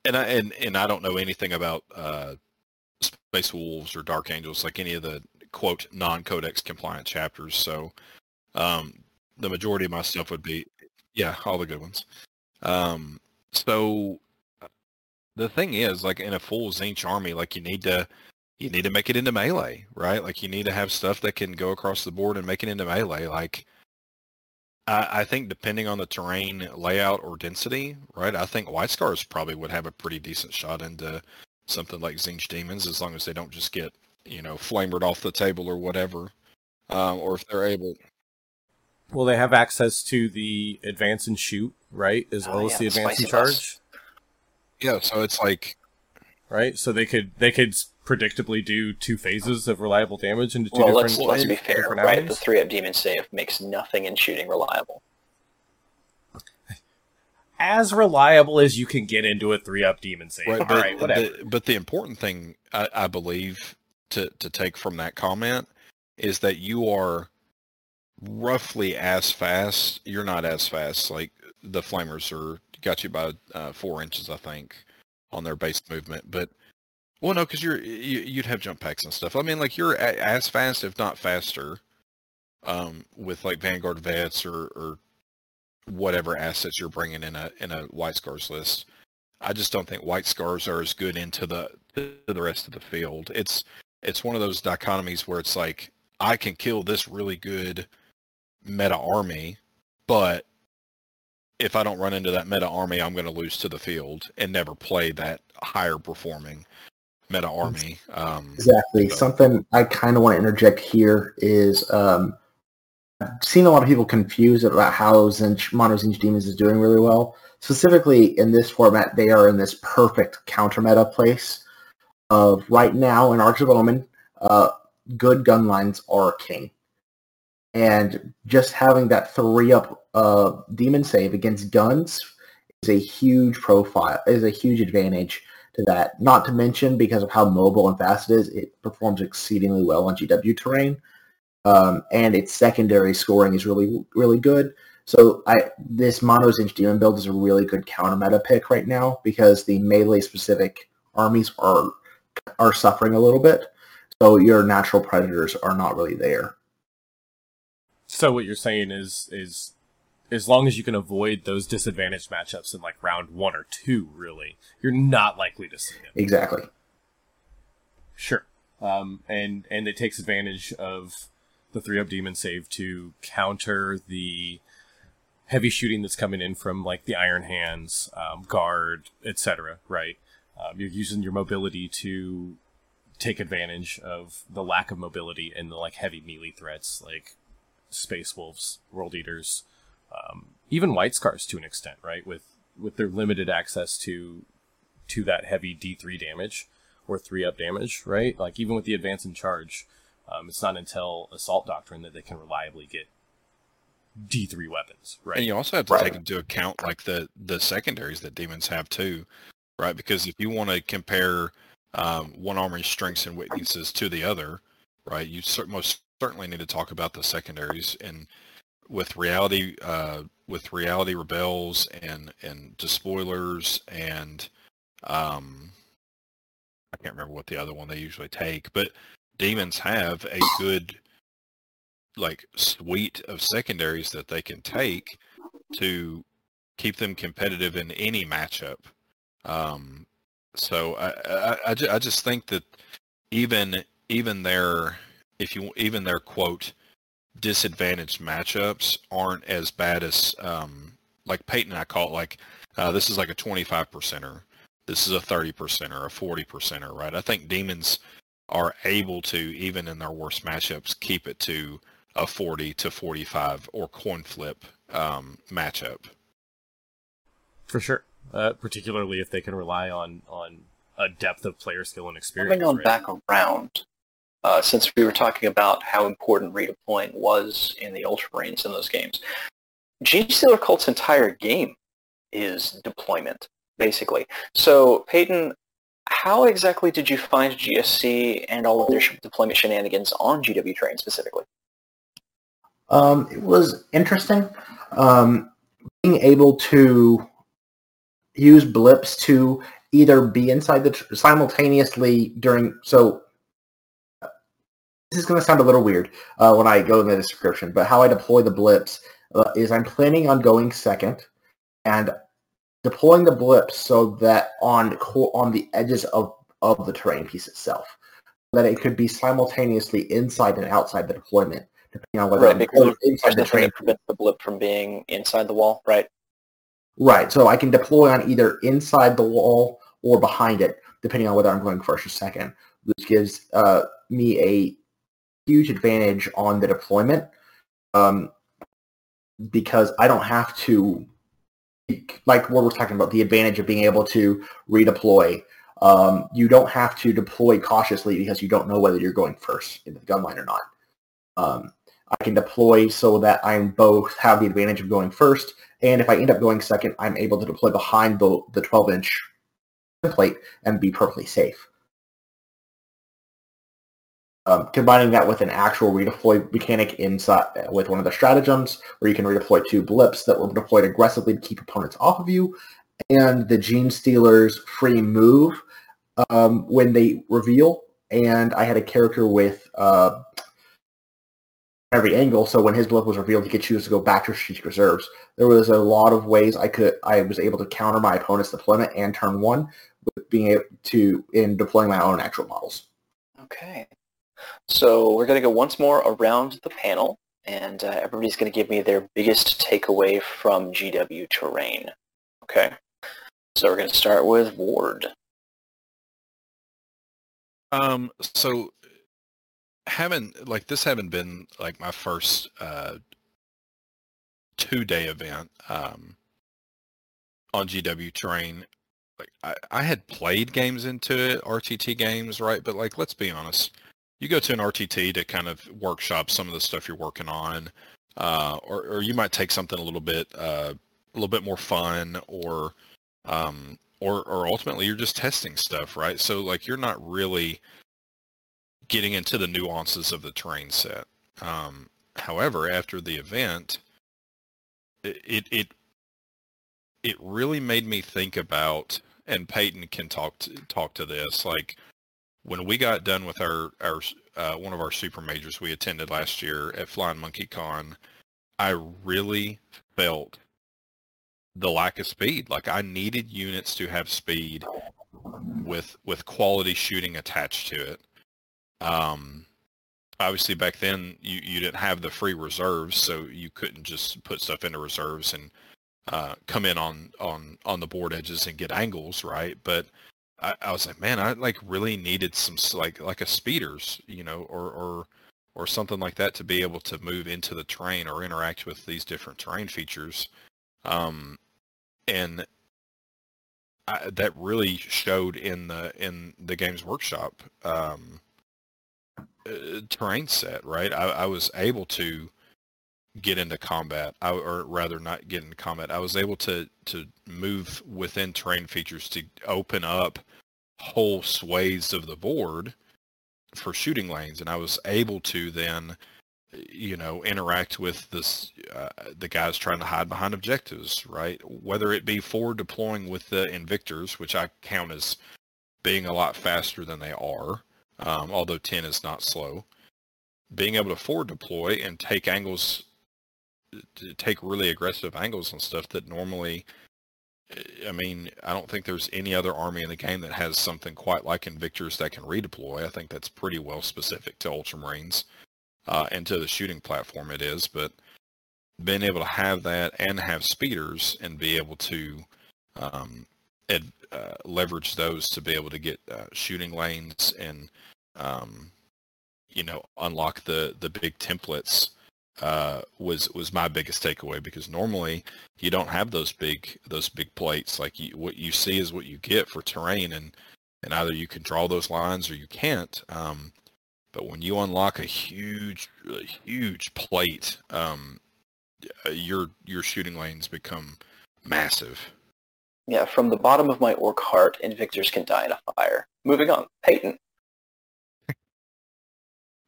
and I and and I don't know anything about uh, Space Wolves or Dark Angels, like any of the quote non-codex compliant chapters. So, um, the majority of my stuff would be, yeah, all the good ones. Um, so the thing is, like in a full Tzeentch army, like you need to you need to make it into melee, right? Like you need to have stuff that can go across the board and make it into melee. Like I, I think depending on the terrain layout or density, right? I think White Scars probably would have a pretty decent shot into something like Tzeentch Demons as long as they don't just get, you know, flamered off the table or whatever. Um, or if they're able. Well, they have access to the advance and shoot, right? As Oh, well as yeah, the the advance and charge, bus. Yeah, so it's like right? So they could they could predictably do two phases of reliable damage into two Well, different. let's let's be fair, different right? The three up demon save makes nothing in shooting reliable. As reliable as you can get into a three up demon save. Right, but, right, whatever. The, but the important thing I, I believe to to take from that comment is that you are roughly as fast. You're not as fast. Like the flamers are got you by uh, four inches, I think, on their base movement. But well, no, because you're you, you'd have jump packs and stuff. I mean, like you're as fast, if not faster, um, with like Vanguard vets or or whatever assets you're bringing in a in a White Scars list. I just don't think White Scars are as good into the to the rest of the field. It's it's one of those dichotomies where it's like I can kill this really good meta army, but if I don't run into that meta army, I'm going to lose to the field and never play that higher performing meta army. Um, Exactly. So- Something I kind of want to interject here is um, I've seen a lot of people confused about how Tzeentch, Mono Tzeentch Demons is doing really well. Specifically in this format, they are in this perfect counter meta place of right now in Arks of Omen, uh, good gun lines are king. And just having that three up uh, demon save against guns is a huge profile, is a huge advantage to that. Not to mention, because of how mobile and fast it is, it performs exceedingly well on GW terrain, um, and its secondary scoring is really really good. So I this Mono Tzeentch Demon build is a really good counter meta pick right now because the melee specific armies are are suffering a little bit. So your natural predators are not really there. So what you're saying is is as long as you can avoid those disadvantaged matchups in like round one or two, really, you're not likely to see them. Exactly. Sure. Um, and and it takes advantage of the three up demon save to counter the heavy shooting that's coming in from like the Iron Hands, um, guard, etc. Right? Um, you're using your mobility to take advantage of the lack of mobility and the like heavy melee threats like space wolves, world eaters, um, even white scars to an extent, right? With with their limited access to to that heavy D three damage or three up damage, right? Like even with the advance and charge, um, it's not until assault doctrine that they can reliably get D three weapons, right? And you also have to Right. take into account like the the secondaries that demons have too, right? Because if you want to compare um, one army's strengths and weaknesses to the other, right, you cer- most certainly need to talk about the secondaries. And with reality, uh, with reality rebels and and despoilers and um, I can't remember what the other one they usually take, but demons have a good like suite of secondaries that they can take to keep them competitive in any matchup. Um, so I, I, I, I just think that even even their if you even their quote disadvantaged matchups aren't as bad as um, like Peyton and I call it like uh, this is like a 25 percenter. This is a 30 percenter, a 40 percenter, right? I think demons are able to even in their worst matchups keep it to a 40 to 45 or coin flip um, matchup. For sure. Uh, particularly if they can rely on on a depth of player skill and experience. Coming on right? back around, uh, since we were talking about how important redeploying was in the Ultramarines in those games, Genestealer Cult's entire game is deployment, basically. So, Peyton, how exactly did you find GSC and all of their deployment shenanigans on GW terrain specifically? Um, it was interesting. Um, being able to use blips to either be inside the tr- simultaneously during. So this is going to sound a little weird uh, when I go in the description, but how I deploy the blips uh, is I'm planning on going second and deploying the blips so that on on the edges of of the terrain piece itself, that it could be simultaneously inside and outside the deployment depending on whether Right, I'm because inside the that prevents the blip from being inside the wall, right? Right. So I can deploy on either inside the wall or behind it, depending on whether I'm going first or second, which gives uh, me a huge advantage on the deployment um, because I don't have to, like what we're talking about, the advantage of being able to redeploy. Um, you don't have to deploy cautiously because you don't know whether you're going first in the gun line or not. Um, I can deploy so that I'm both have the advantage of going first, and if I end up going second, I'm able to deploy behind the the 12 inch plate and be perfectly safe. Um, combining that with an actual redeploy mechanic inside with one of the stratagems, where you can redeploy two blips that were deployed aggressively to keep opponents off of you, and the Genestealer's free move um, when they reveal. And I had a character with uh, every angle, so when his blip was revealed, he could choose to go back to strategic reserves. There was a lot of ways I could I was able to counter my opponent's deployment and turn one with being able to in deploying my own actual models. Okay. So we're going to go once more around the panel, and uh, everybody's going to give me their biggest takeaway from GW terrain. Okay. So we're going to start with Ward. Um, so having like this having been like my first uh two day event um on GW terrain, like I, I had played games into it, RTT games, right? But like let's be honest, you go to an RTT to kind of workshop some of the stuff you're working on, uh, or or you might take something a little bit uh a little bit more fun or um or or ultimately you're just testing stuff, right? So like you're not really getting into the nuances of the terrain set. Um, however, after the event, it it it really made me think about, and Peyton can talk to, talk to this. Like when we got done with our our uh, one of our super majors we attended last year at Flying Monkey Con, I really felt the lack of speed. Like I needed units to have speed with with quality shooting attached to it. Um, obviously back then you, you didn't have the free reserves, so you couldn't just put stuff into reserves and uh, come in on, on, on the board edges and get angles, right? But I, I was like, man, I like really needed some like like a speeders, you know, or or or something like that to be able to move into the terrain or interact with these different terrain features. Um, and I, that really showed in the in the games workshop. Um, uh, terrain set, right? I, I was able to get into combat, I, or rather not get into combat. I was able to to move within terrain features to open up whole swathes of the board for shooting lanes, and I was able to then, you know, interact with this uh, the guys trying to hide behind objectives, right? Whether it be forward deploying with the Invictors, which I count as being a lot faster than they are, um, although 10 is not slow. Being able to forward deploy and take angles, take really aggressive angles and stuff that normally, I mean, I don't think there's any other army in the game that has something quite like Invictors that can redeploy. I think that's pretty well specific to Ultramarines uh, and to the shooting platform it is, but being able to have that and have speeders and be able to um, ad, uh, leverage those to be able to get uh, shooting lanes and um, you know unlock the the big templates uh, was was my biggest takeaway because normally you don't have those big those big plates like you, what you see is what you get for terrain and and either you can draw those lines or you can't um, but when you unlock a huge a huge plate um, your your shooting lanes become massive Yeah, from the bottom of my orc heart, Invictors can die in a fire. Moving on. Peyton.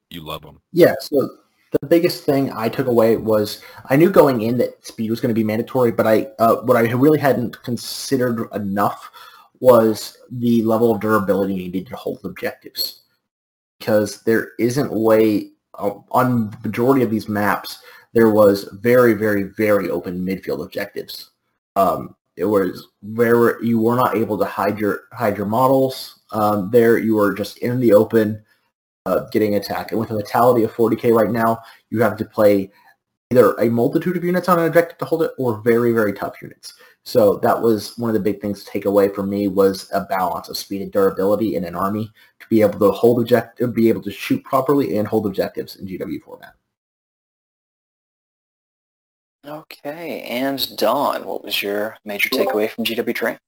you love them Yeah, so the biggest thing I took away was I knew going in that speed was going to be mandatory, but I uh, what I really hadn't considered enough was the level of durability needed to hold objectives, because there isn't way uh, on the majority of these maps there was very very very open midfield objectives. Um, it was where you were not able to hide your hide your models. Um, there you were just in the open uh, getting attacked. And with a vitality of 40k right now, you have to play either a multitude of units on an objective to hold it or very, very tough units. So that was one of the big things to take away from me was a balance of speed and durability in an army to be able to hold objective, be able to shoot properly and hold objectives in GW format. Okay, and Don, what was your major takeaway from GW Terrain?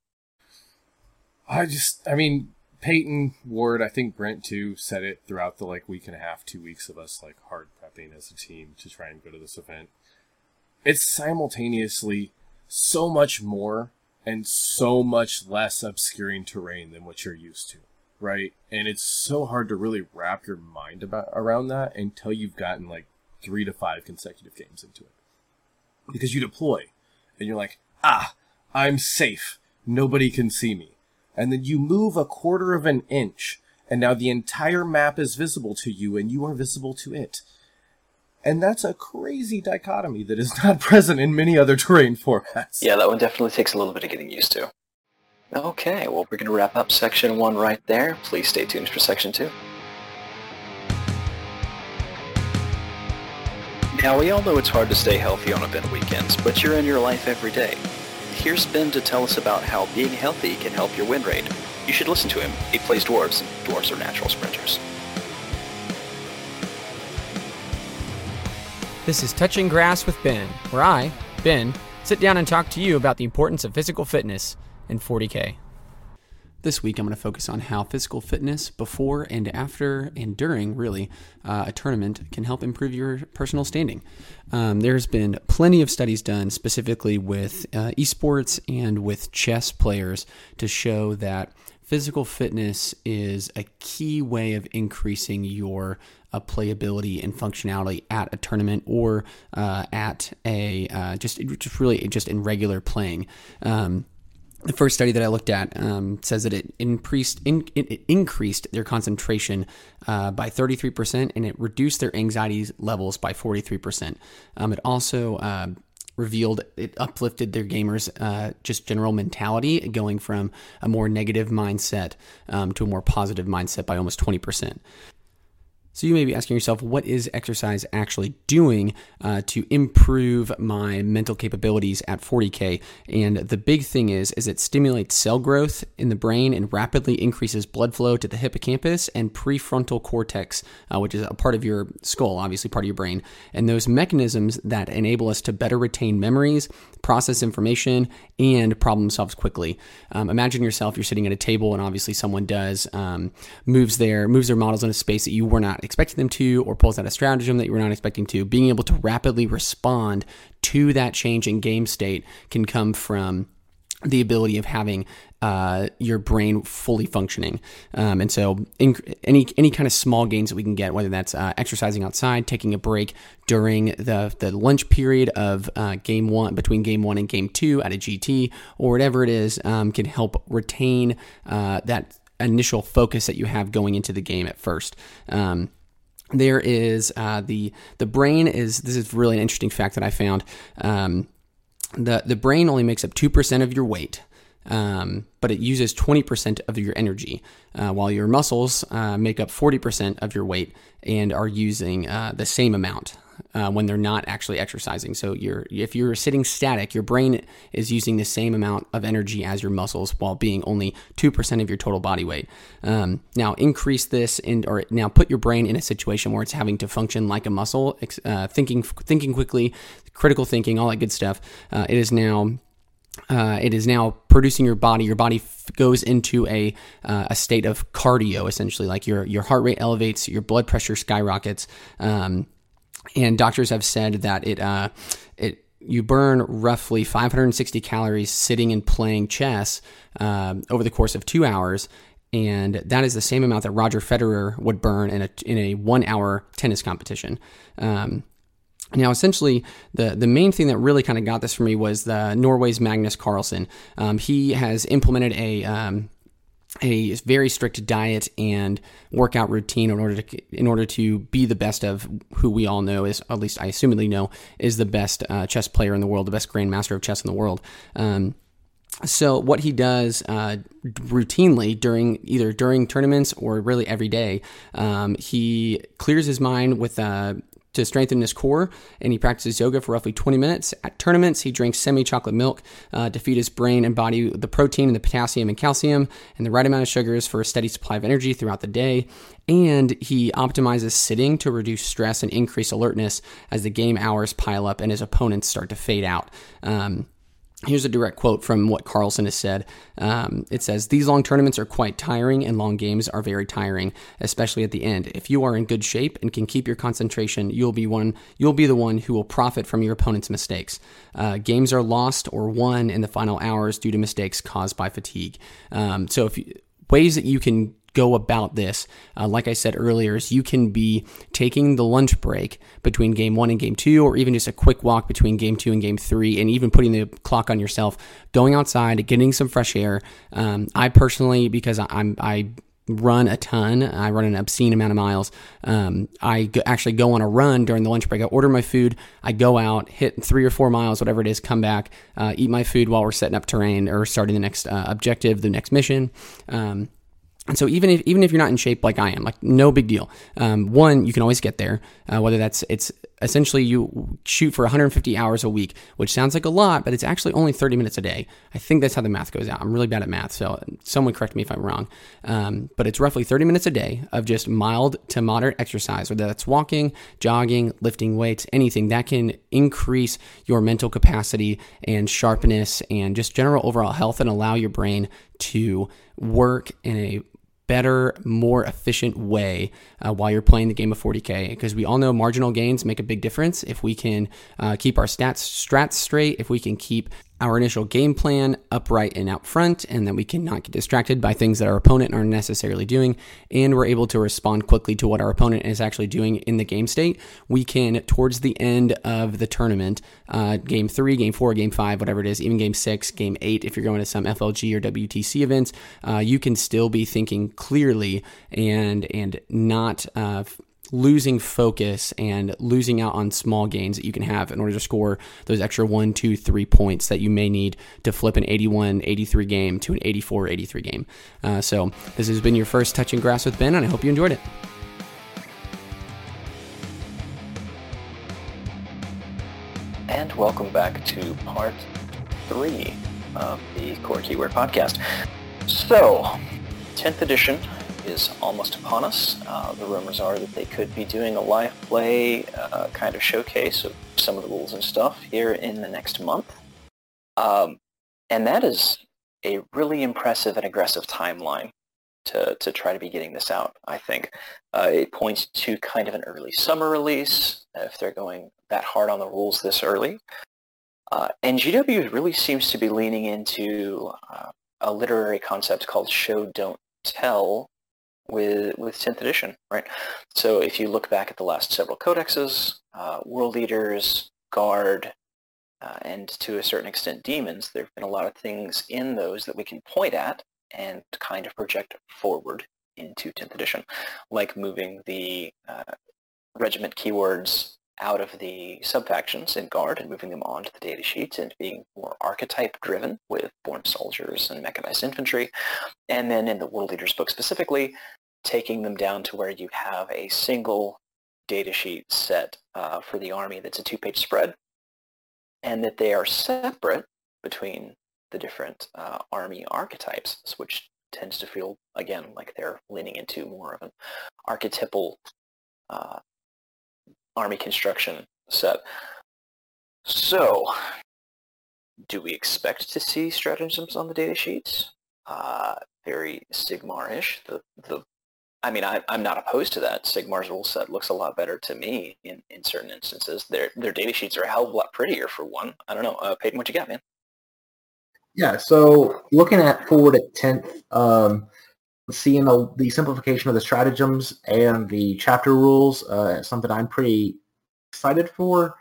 I just, I mean, Peyton Ward, I think Brent too said it throughout the like week and a half, two weeks of us like hard prepping as a team to try and go to this event. It's simultaneously so much more and so much less obscuring terrain than what you're used to, right? And it's so hard to really wrap your mind about around that until you've gotten like three to five consecutive games into it because you deploy and you're like, ah, I'm safe. Nobody can see me. And then you move a quarter of an inch and now the entire map is visible to you and you are visible to it. And that's a crazy dichotomy that is not present in many other terrain formats. Yeah, that one definitely takes a little bit of getting used to. Okay, well, we're going to wrap up section one right there. Please stay tuned for section two. Now, we all know it's hard to stay healthy on event weekends, but you're in your life every day. Here's Ben to tell us about how being healthy can help your win rate. You should listen to him. He plays dwarves, and dwarves are natural sprinters. This is Touching Grass with Ben, where I, Ben, sit down and talk to you about the importance of physical fitness in 40K. This week, I'm going to focus on how physical fitness before and after and during, really, uh, a tournament can help improve your personal standing. Um, there's been plenty of studies done specifically with uh, esports and with chess players to show that physical fitness is a key way of increasing your uh, playability and functionality at a tournament or uh, at a uh, just just really just in regular playing. Um, the first study that I looked at um, says that it increased in, it increased their concentration uh, by 33% and it reduced their anxiety levels by 43%. Um, it also uh, revealed it uplifted their gamers uh, just general mentality going from a more negative mindset um, to a more positive mindset by almost 20% so you may be asking yourself, what is exercise actually doing uh, to improve my mental capabilities at 40k? And the big thing is, is it stimulates cell growth in the brain and rapidly increases blood flow to the hippocampus and prefrontal cortex, uh, which is a part of your skull, obviously part of your brain. And those mechanisms that enable us to better retain memories, process information, and problem solve quickly. Um, imagine yourself, you're sitting at a table, and obviously someone does um, moves their moves their models in a space that you were not expecting them to, or pulls out a stratagem that you were not expecting to. Being able to rapidly respond to that change in game state can come from the ability of having uh, your brain fully functioning. Um, and so, in, any any kind of small gains that we can get, whether that's uh, exercising outside, taking a break during the the lunch period of uh, game one, between game one and game two at a GT, or whatever it is, um, can help retain uh, that initial focus that you have going into the game at first. Um, there is uh, the the brain is this is really an interesting fact that I found. Um, the the brain only makes up two percent of your weight. Um, but it uses 20% of your energy, uh, while your muscles uh, make up 40% of your weight and are using uh, the same amount uh, when they're not actually exercising. So you're if you're sitting static, your brain is using the same amount of energy as your muscles while being only two percent of your total body weight. Um, now increase this in, or now put your brain in a situation where it's having to function like a muscle, uh, thinking thinking quickly, critical thinking, all that good stuff. Uh, it is now. Uh, it is now producing your body. Your body f- goes into a uh, a state of cardio, essentially, like your your heart rate elevates, your blood pressure skyrockets, um, and doctors have said that it uh, it you burn roughly 560 calories sitting and playing chess uh, over the course of two hours, and that is the same amount that Roger Federer would burn in a in a one hour tennis competition. Um, now, essentially, the, the main thing that really kind of got this for me was the Norway's Magnus Carlsen. Um, he has implemented a um, a very strict diet and workout routine in order to in order to be the best of who we all know is at least I assumedly know is the best uh, chess player in the world, the best grandmaster of chess in the world. Um, so what he does uh, routinely during either during tournaments or really every day, um, he clears his mind with uh, to strengthen his core, and he practices yoga for roughly 20 minutes. At tournaments, he drinks semi chocolate milk uh, to feed his brain and body the protein and the potassium and calcium and the right amount of sugars for a steady supply of energy throughout the day. And he optimizes sitting to reduce stress and increase alertness as the game hours pile up and his opponents start to fade out. Um, Here's a direct quote from what Carlsen has said. Um, it says, These long tournaments are quite tiring, and long games are very tiring, especially at the end. If you are in good shape and can keep your concentration, you'll be one. You'll be the one who will profit from your opponent's mistakes. Uh, games are lost or won in the final hours due to mistakes caused by fatigue. Um, so, if you, ways that you can go about this, uh, like I said earlier, is you can be taking the lunch break between game one and game two, or even just a quick walk between game two and game three, and even putting the clock on yourself, going outside, getting some fresh air. Um, I personally, because I'm I run a ton. I run an obscene amount of miles. Um, I go, actually go on a run during the lunch break. I order my food. I go out, hit three or four miles, whatever it is, come back, uh, eat my food while we're setting up terrain or starting the next uh, objective, the next mission. Um, and so even if even if you're not in shape like I am, like no big deal. Um, one, you can always get there. Uh, whether that's it's essentially you shoot for 150 hours a week, which sounds like a lot, but it's actually only 30 minutes a day. I think that's how the math goes out. I'm really bad at math, so someone correct me if I'm wrong. Um, but it's roughly 30 minutes a day of just mild to moderate exercise, whether that's walking, jogging, lifting weights, anything that can increase your mental capacity and sharpness and just general overall health and allow your brain to work in a better, more efficient way uh, while you're playing the game of 40K. Because we all know marginal gains make a big difference. If we can uh, keep our stats strats straight, if we can keep our initial game plan upright and out front, and that we cannot get distracted by things that our opponent aren't necessarily doing, and we're able to respond quickly to what our opponent is actually doing in the game state, we can, towards the end of the tournament, uh, game three, game four, game five, whatever it is, even game six, game eight, if you're going to some FLG or WTC events, uh, you can still be thinking clearly and and not. Uh, losing focus and losing out on small gains that you can have in order to score those extra one, two, three points that you may need to flip an 81 83 game to an 84 83 game. Uh, so, this has been your first Touching Grass with Ben, and I hope you enjoyed it. And welcome back to part three of the Core Keyword Podcast. So, 10th edition is almost upon us. Uh, the rumors are that they could be doing a live play uh, kind of showcase of some of the rules and stuff here in the next month. Um, and that is a really impressive and aggressive timeline to, to try to be getting this out, I think. Uh, it points to kind of an early summer release if they're going that hard on the rules this early. Uh, and GW really seems to be leaning into uh, a literary concept called show, don't tell, with with 10th edition, right? So if you look back at the last several codexes, uh, World Eaters, Guard, uh, and to a certain extent Demons, there have been a lot of things in those that we can point at and kind of project forward into 10th edition, like moving the uh, regiment keywords out of the subfactions in Guard and moving them onto the data sheets and being more archetype driven with born soldiers and mechanized infantry. And then in the World Eaters book specifically, taking them down to where you have a single data sheet set uh, for the army that's a two-page spread and that they are separate between the different uh, army archetypes, which tends to feel, again, like they're leaning into more of an archetypal uh, army construction set. So, do we expect to see stratagems on the data sheets? Uh, very Sigmar-ish. The, the, I mean, I, I'm not opposed to that. Sigmar's rule set looks a lot better to me in, in certain instances. Their their data sheets are a hell of a lot prettier for one. I don't know. Uh, Peyton, what you got, man? Yeah, so looking at forward at 10th, um, seeing the, the simplification of the stratagems and the chapter rules uh, something I'm pretty excited for.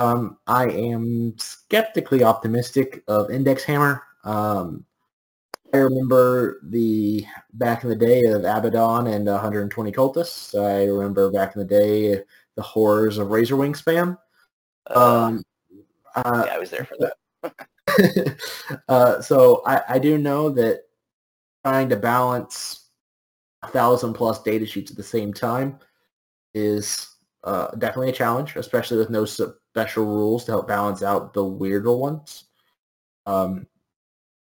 Um, I am skeptically optimistic of Index Hammer. Um, I remember the back in the day of Abaddon and 120 cultists. I remember back in the day the horrors of Razor Wing spam. Um, uh, yeah, I was there for that. uh, so I, I do know that trying to balance a thousand plus data sheets at the same time is uh, definitely a challenge, especially with no special rules to help balance out the weirder ones. Um,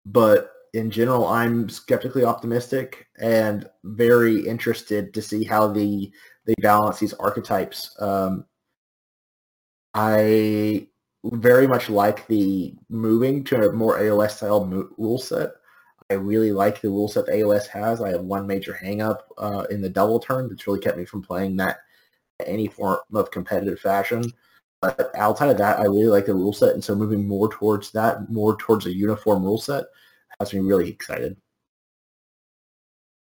but in general, I'm skeptically optimistic and very interested to see how the they balance these archetypes. Um, I very much like the moving to a more AOS style mo- rule set. I really like the rule set the AOS has. I have one major hangup uh, in the double turn that's really kept me from playing that any form of competitive fashion. But outside of that, I really like the rule set, and so moving more towards that, more towards a uniform rule set, has me really excited.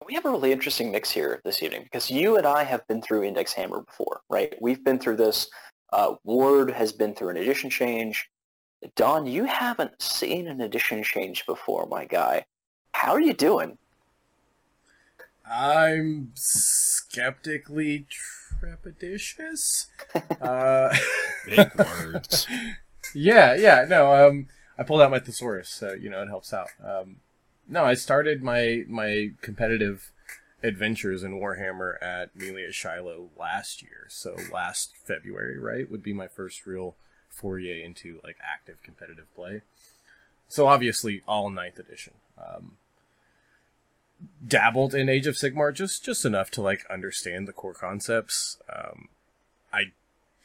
We have a really interesting mix here this evening because you and I have been through Index Hammer before, right? We've been through this. Uh, Ward has been through an edition change. Don, you haven't seen an edition change before, my guy. How are you doing? I'm skeptically trepidatious. uh, Big words. yeah, yeah, no. Um, I pulled out my thesaurus, so you know it helps out. Um, no, I started my my competitive adventures in Warhammer at Melia Shiloh last year. So last February, right, would be my first real foray into like active competitive play. So obviously all ninth edition. Um, dabbled in Age of Sigmar just just enough to like understand the core concepts. Um, I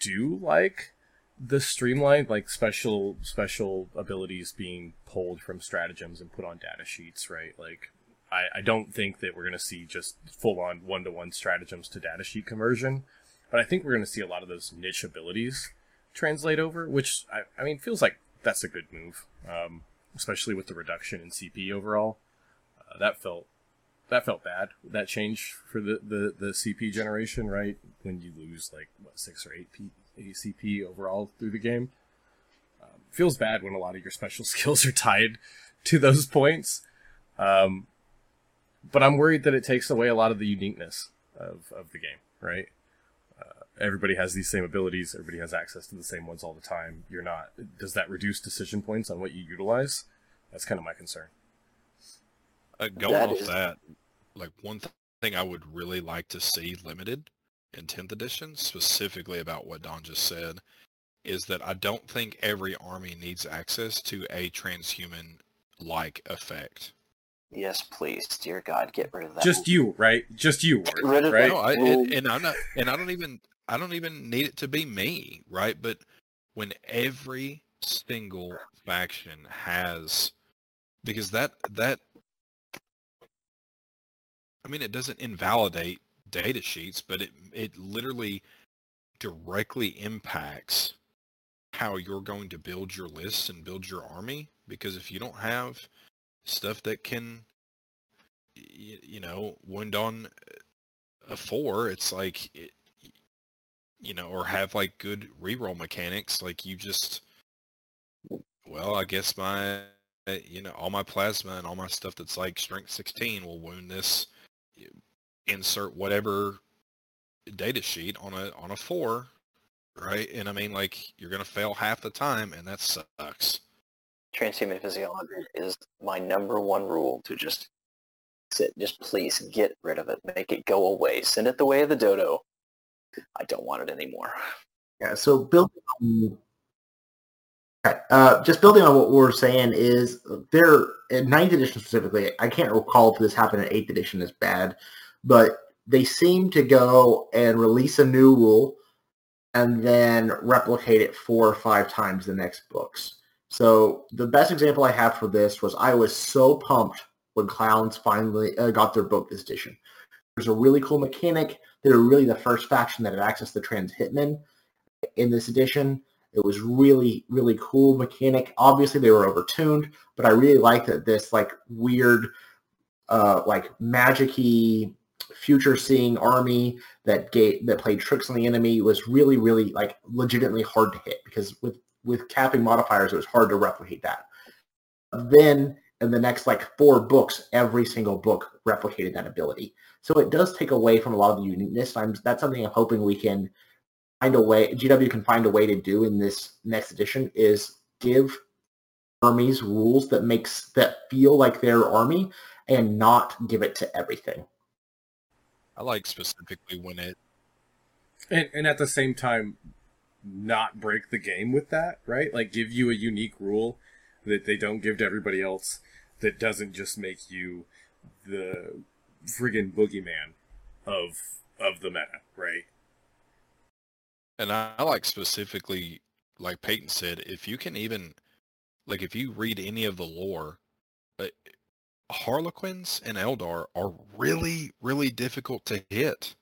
do like the streamlined like special special abilities being pulled from stratagems and put on data sheets, right? Like I, I don't think that we're gonna see just full on one to one stratagems to data sheet conversion. But I think we're gonna see a lot of those niche abilities translate over, which I, I mean feels like that's a good move. Um, especially with the reduction in CP overall. Uh, that felt that felt bad. That change for the, the, the CP generation, right? When you lose like what six or eight P, CP overall through the game, um, feels bad when a lot of your special skills are tied to those points. Um, but I'm worried that it takes away a lot of the uniqueness of, of the game, right? Uh, everybody has these same abilities. Everybody has access to the same ones all the time. You're not. Does that reduce decision points on what you utilize? That's kind of my concern. Uh, going That off is- that, like one th- thing I would really like to see limited in 10th edition, specifically about what Don just said, is that I don't think every army needs access to a transhuman-like effect. Yes, please, dear God, get rid of that. Just you, right? Just you, Ward, rid of right? No, I, Well- and, and I'm not, and I don't even, I don't even need it to be me, right? But when every single faction has, because that that, I mean, it doesn't invalidate data sheets, but it it literally directly impacts how you're going to build your lists and build your army. Because if you don't have stuff that can, y- you know, wound on a four, it's like, it, you know, or have like good reroll mechanics. Like you just, well, I guess my, you know, all my plasma and all my stuff that's like strength 16 will wound this. Insert whatever data sheet on a on a four, right? And I mean, like you're gonna fail half the time, and that sucks. transhuman physiology is my number one rule to just sit. Just please get rid of it. Make it go away. Send it the way of the dodo. I don't want it anymore. Yeah, so building on, uh, just building on what we're saying is there in ninth edition specifically. I can't recall if this happened in eighth edition as bad, but they seem to go and release a new rule and then replicate it four or five times the next books. So the best example I have for this was I was so pumped when Clowns finally uh, got their book this edition. There's a really cool mechanic. They were really the first faction that had access to transhuman in this edition. It was really, really cool mechanic. Obviously, they were overtuned, but I really liked that this like weird, uh, like magic-y, future-seeing army that gave that played tricks on the enemy was really, really like legitimately hard to hit because with with capping modifiers, it was hard to replicate that. Then in the next like four books, every single book replicated that ability. So it does take away from a lot of the uniqueness. I'm, that's something I'm hoping we can find a way, GW can find a way to do in this next edition is give armies rules that makes that feel like their army and not give it to everything. I like specifically when it and, and at the same time not break the game with that right? Like give you a unique rule that they don't give to everybody else that doesn't just make you the friggin' boogeyman of of the meta right? And I, I like specifically like Peyton said, if you can even like if you read any of the lore, Harlequins and Eldar are really, really difficult to hit.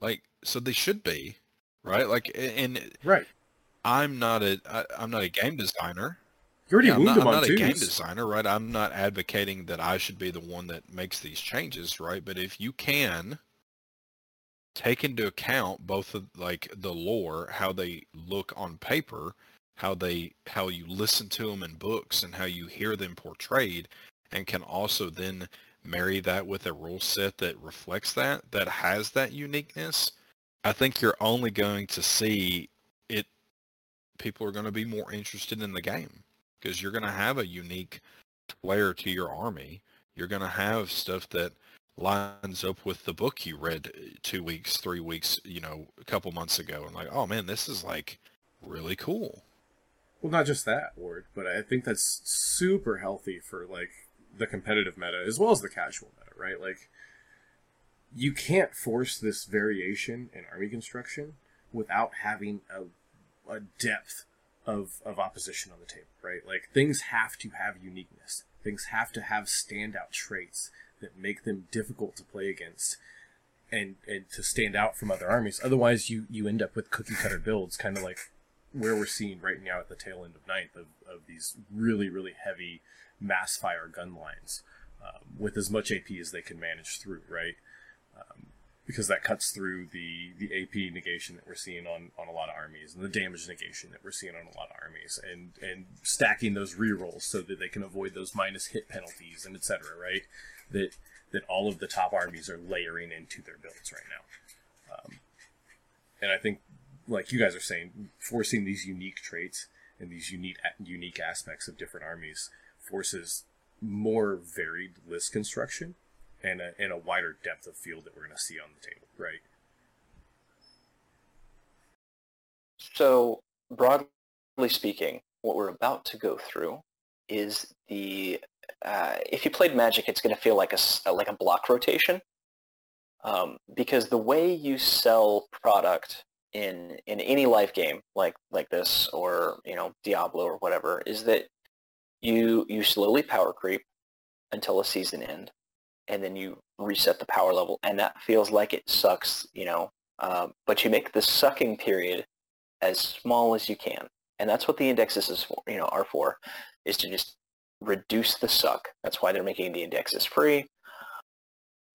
Like, so they should be, right? Like, and right. I'm not a I, I'm not a game designer. You already Yeah, I'm not, I'm not a game designer, right? I'm not advocating that I should be the one that makes these changes, right? But if you can take into account both of like the lore, how they look on paper, how they how you listen to them in books and how you hear them portrayed and can also then marry that with a rule set that reflects that that has that uniqueness, I think you're only going to see it people are going to be more interested in the game because you're going to have a unique flair to your army. You're going to have stuff that lines up with the book you read uh, two weeks, three weeks, you know, a couple months ago, and like, oh man, this is like really cool. Well, not just that word, but I think that's super healthy for like the competitive meta as well as the casual meta, right? Like, you can't force this variation in army construction without having a, a depth of, of opposition on the table, right? Like, things have to have uniqueness. Things have to have standout traits that make them difficult to play against and, and to stand out from other armies. Otherwise, you, you end up with cookie cutter builds, kind of like where we're seeing right now at the tail end of ninth of, of these really really heavy mass fire gun lines um, with as much AP as they can manage through right? Um, because that cuts through the the AP negation that we're seeing on on a lot of armies and the damage negation that we're seeing on a lot of armies and and stacking those rerolls so that they can avoid those minus hit penalties and etc right? That that all of the top armies are layering into their builds right now. Um, and I think like you guys are saying, forcing these unique traits and these unique unique aspects of different armies forces more varied list construction and a, and a wider depth of field that we're going to see on the table, right? So, broadly speaking, what we're about to go through is the uh, if you played Magic, it's going to feel like a like a block rotation, um, because the way you sell product in in any live game like like this or you know Diablo or whatever is that you you slowly power creep until a season end, and then you reset the power level, and that feels like it sucks, you know. Um, but you make the sucking period as small as you can, and that's what the indexes is for, you know are for, is to just reduce the suck. That's why they're making the indexes free.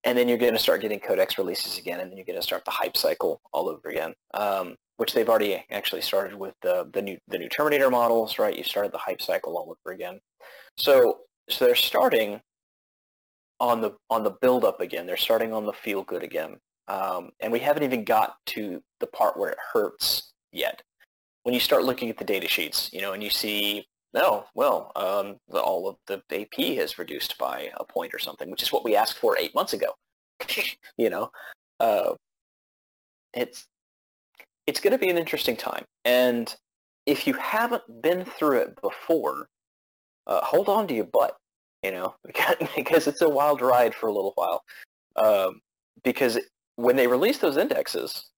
And then you're going to start getting codex releases again, and then you're going to start the hype cycle all over again, um, which they've already actually started with the, the new the new Terminator models, right? You started the hype cycle all over again. So so they're starting on the on the build up again. They're starting on the feel good again, um, and we haven't even got to the part where it hurts yet. When you start looking at the data sheets, you know, and you see no, well, um, the, all of the AP has reduced by a point or something, which is what we asked for eight months ago. you know, uh, it's it's going to be an interesting time, and if you haven't been through it before, uh, hold on to your butt, you know, because it's a wild ride for a little while. Um, because when they release those indexes,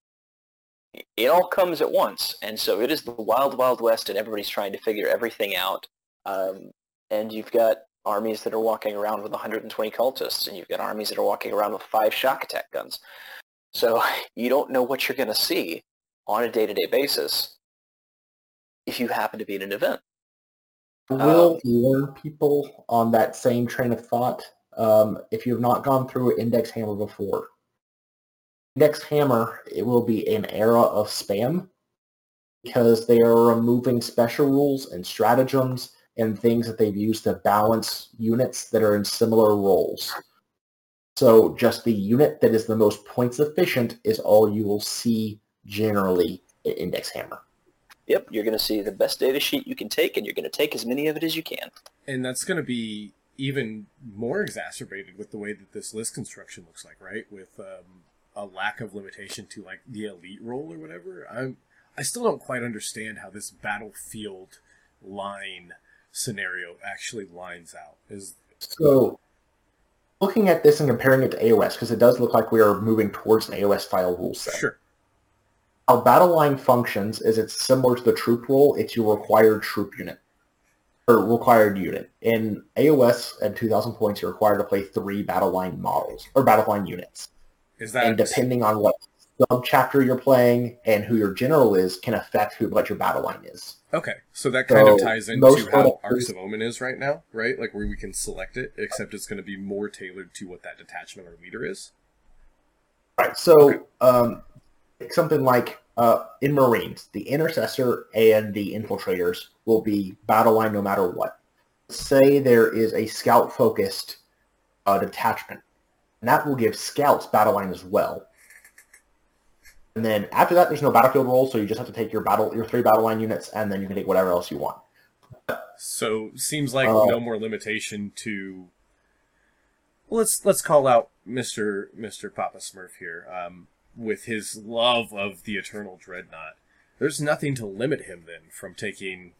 it all comes at once, and so it is the wild, wild west, and everybody's trying to figure everything out. Um, and you've got armies that are walking around with 120 cultists, and you've got armies that are walking around with five shock attack guns. So you don't know what you're going to see on a day-to-day basis if you happen to be at an event. Will warn people on that same train of thought. Um, if you have not gone through Index Hammer before, Index Hammer it will be an era of spam because they are removing special rules and stratagems and things that they've used to balance units that are in similar roles. So just the unit that is the most points efficient is all you will see generally an Index Hammer. Yep, you're going to see the best data sheet you can take, and you're going to take as many of it as you can. And that's going to be even more exacerbated with the way that this list construction looks like, right? With um, a lack of limitation to like the elite role or whatever. I'm I still don't quite understand how this battlefield line scenario actually lines out. Is So, looking at this and comparing it to AOS, because it does look like we are moving towards an AOS style rule set. sure. How battle line functions is it's similar to the troop role. It's your required troop unit or required unit. In AOS at 2,000 points, you're required to play three battle line models or battle line units. Is that and depending on what subchapter you're playing and who your general is, can affect who what your battle line is. okay? So that kind of ties into how Arks of Omen is right now, right? Like where we can select it, except it's going to be more tailored to what that detachment or leader is. Right. So, Okay. um, something like uh, in Marines, the intercessor and the infiltrators will be battle line no matter what. Say there is a scout focused uh, detachment, and that will give scouts battle line as well. And then after that, there's no battlefield role, so you just have to take your battle your three battle line units, and then you can take whatever else you want. So seems like Uh, no more limitation to. Well, let's let's call out Mister Mister Papa Smurf here, um, with his love of the Eternal Dreadnought. There's nothing to limit him then from taking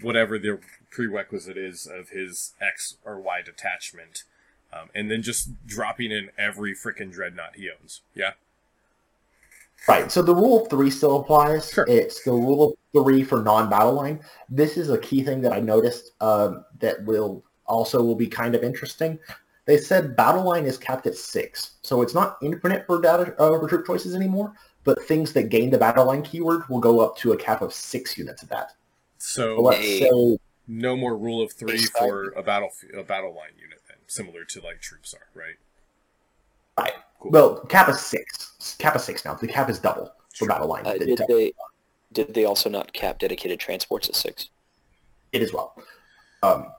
whatever the prerequisite is of his X or Y detachment, um, and then just dropping in every freaking dreadnought he owns. Yeah. Right. So the rule of three still applies. Sure. It's the rule of three for non-battle line. This is a key thing that I noticed um, that will also will be kind of interesting. They said battle line is capped at six, so it's not infinite for data uh, for troop choices anymore. But things that gain the battle line keyword will go up to a cap of six units of that. So So let's say no more rule of three Base for a battle a battle line unit then, similar to like troops are, right? right. Cool. Well, cap is six. Cap is six now. The cap is double for Sure. battle line. Uh, The did they did they also not cap dedicated transports at six? it as well. Um,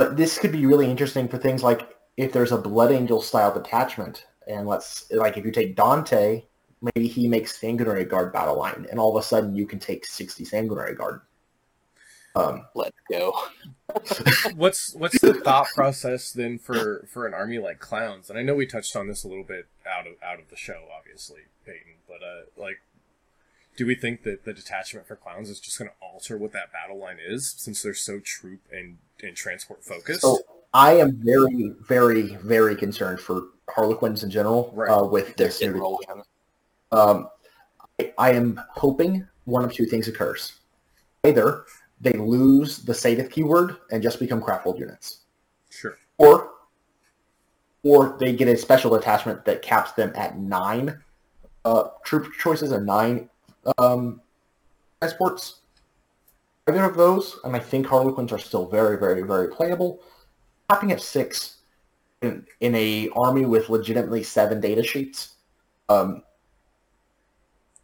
but this could be really interesting for things like if there's a Blood Angel style detachment, and let's like if you take Dante, maybe he makes Sanguinary Guard battle line, and all of a sudden you can take sixty Sanguinary Guard. Um, Let's go. what's what's the thought process then for for an army like clowns? And I know we touched on this a little bit out of out of the show, obviously, Peyton. But uh, like, do we think that the detachment for clowns is just going to alter what that battle line is, since they're so troop and and transport focused? so I am very, very, very concerned for Harlequins in general Right. uh, with this getting new rolled. Um, I, I am hoping one of two things occurs. Either they lose the Saedath keyword and just become craftworld units. sure. or or they get a special attachment that caps them at nine uh, troop choices and nine um, transports. Either of those, and I think Harlequins are still very, very, very playable. Capping at six in, in a army with legitimately seven data sheets um,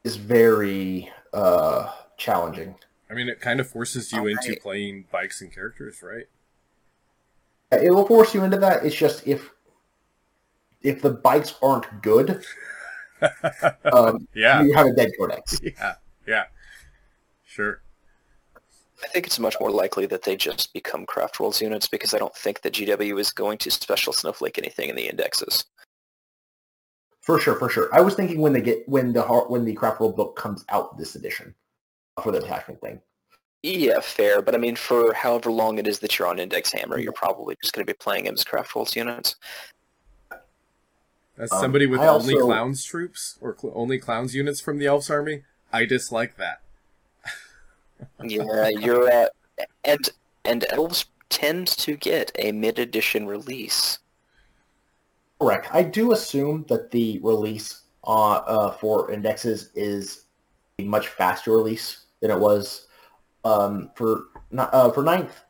is very uh, challenging. I mean, it kind of forces you into playing bikes and characters, right? It will force you into that. It's just if if the bikes aren't good, um, Yeah, you have a dead codex. yeah, yeah. Sure. I think it's much more likely that they just become craftworlds units because I don't think that GW is going to special snowflake anything in the indexes. For sure, for sure. I was thinking when they get when the har- when the craftworld book comes out this edition for the attachment thing. Yeah, fair, but I mean, for however long it is that you're on Index Hammer, you're probably just going to be playing them as craftworlds units. As Um, somebody with I only also- clowns troops or cl- only clowns units from the Elves army, I dislike that. Yeah, you're at and and elves tend to get a mid-edition release. Correct. I do assume that the release uh, uh, for indexes is a much faster release than it was um, for ni- uh, for ninth.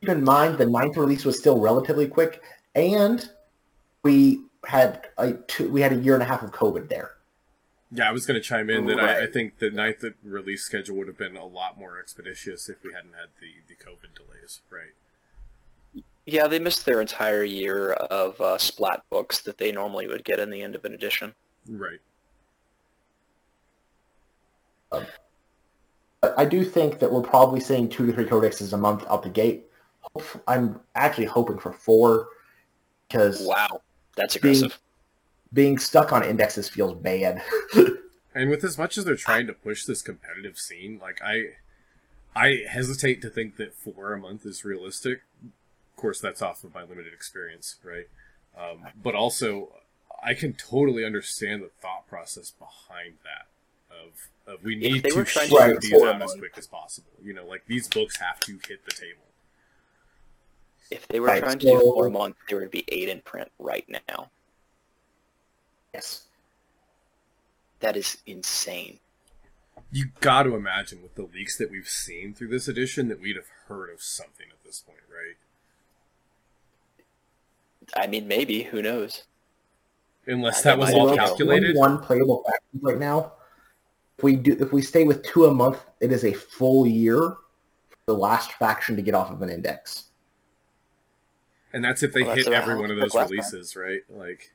Keep in mind the ninth release was still relatively quick, and we had a two, we had a year and a half of COVID there. Yeah, I was going to chime in that I, I think the ninth release schedule would have been a lot more expeditious if we hadn't had the, the COVID delays, right? Yeah, they missed their entire year of uh, splat books that they normally would get in the end of an edition. Right. but I do think that we're probably seeing two to three codexes a month out the gate. I'm actually hoping for four because Wow, that's Being- aggressive. being stuck on indexes feels bad. And with as much as they're trying to push this competitive scene, like I, I hesitate to think that four a month is realistic. Of course, that's off of my limited experience, right? Um, but also, I can totally understand the thought process behind that. Of, of we need they to were trying to shoot these out as quick as possible. You know, like these books have to hit the table. If they were Right, trying to do so- four a month, there would be eight in print right now. yes. That is insane. You got to imagine with the leaks that we've seen through this edition that we'd have heard of something at this point, right? I mean, maybe. Who knows? Unless I that was might all know. calculated. One playable factions right now. If we do, if we stay with two a month, it is a full year for the last faction to get off of an index. And that's if they Well, hit every one of those last time. releases, right? Like,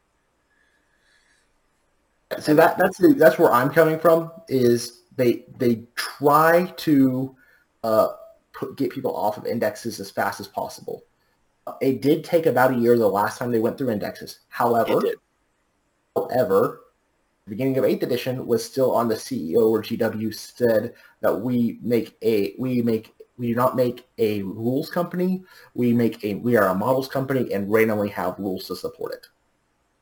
So that that's the, that's where I'm coming from. Is they they try to uh, put, get people off of indexes as fast as possible. It did take about a year the last time they went through indexes. However, However, the beginning of eighth edition was still on the CEO where GW said that we make a we make we do not make a rules company. We make a we are a models company and randomly have rules to support it.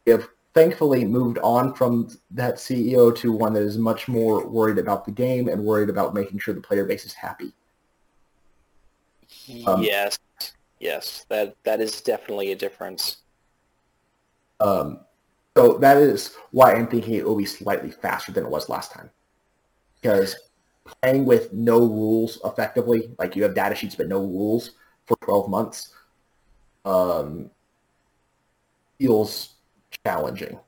We have thankfully moved on from that CEO to one that is much more worried about the game and worried about making sure the player base is happy. Um, yes, yes. That that is definitely a difference. Um, so that is why I'm thinking it will be slightly faster than it was last time. Because playing with no rules effectively, like you have data sheets but no rules for 12 months, um, feels challenging.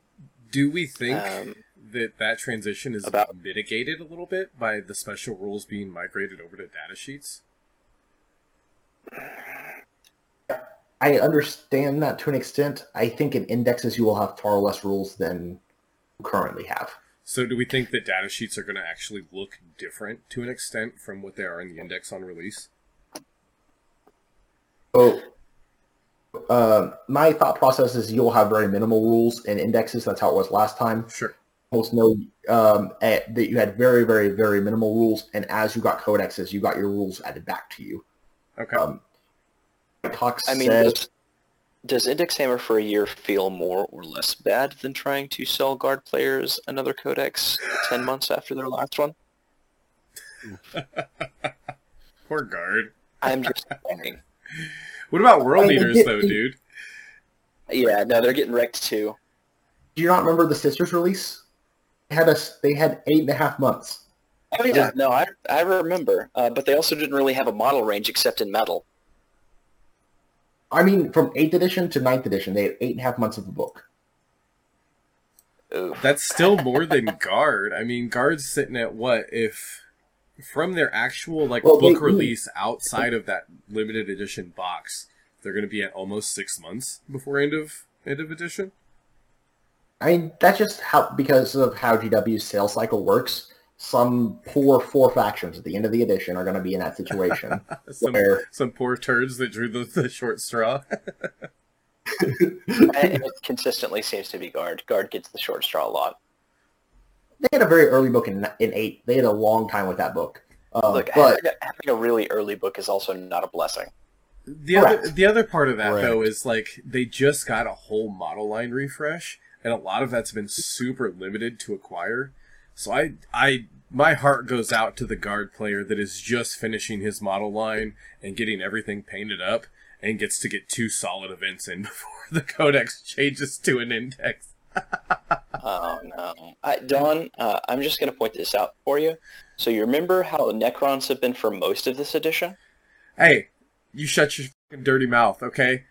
do we think Um, that that transition is about- mitigated a little bit by the special rules being migrated over to data sheets? I understand that to an extent. I think in indexes you will have far less rules than you currently have. So, do we think that data sheets are going to actually look different to an extent from what they are in the index on release? So, uh, my thought process is you'll have very minimal rules in indexes. That's how it was last time. Sure. almost no um, eh, that you had very, very, very minimal rules, and as you got codexes, you got your rules added back to you. Okay. Um, Cox I mean, said, does, does Index Hammer for a year feel more or less bad than trying to sell guard players another codex ten months after their last one? Poor guard. I'm just saying. What about world I mean, eaters, though, dude? Yeah, no, they're getting wrecked too. do you not remember the Sisters release? They had us. They had eight and a half months. Oh yeah, no, I I remember, uh, but they also didn't really have a model range except in metal. I mean, from eighth edition to ninth edition, they had eight and a half months of the book. Ooh. That's still more than guard. I mean, guard's sitting at what if from their actual like Well, they- book release outside of that limited edition box, they're going to be at almost six months before end of end of edition. I mean, that's just how because of how GW's sales cycle works. Some poor four factions at the end of the edition are going to be in that situation Some where some poor turds that drew the, the short straw. And it consistently seems to be guard. Guard gets the short straw a lot. they had a very early book in in eight. They had a long time with that book. Uh, Look, but having, a, having a really early book is also not a blessing. The other the other part of that Correct. though is like they just got a whole model line refresh, and a lot of that's been super limited to acquire. So I I my heart goes out to the guard player that is just finishing his model line and getting everything painted up and gets to get two solid events in before the codex changes to an index. Oh no, I, Don, uh, I'm just going to point this out for you. So you remember how Necrons have been for most of this edition? Hey, you shut your fucking dirty mouth, okay?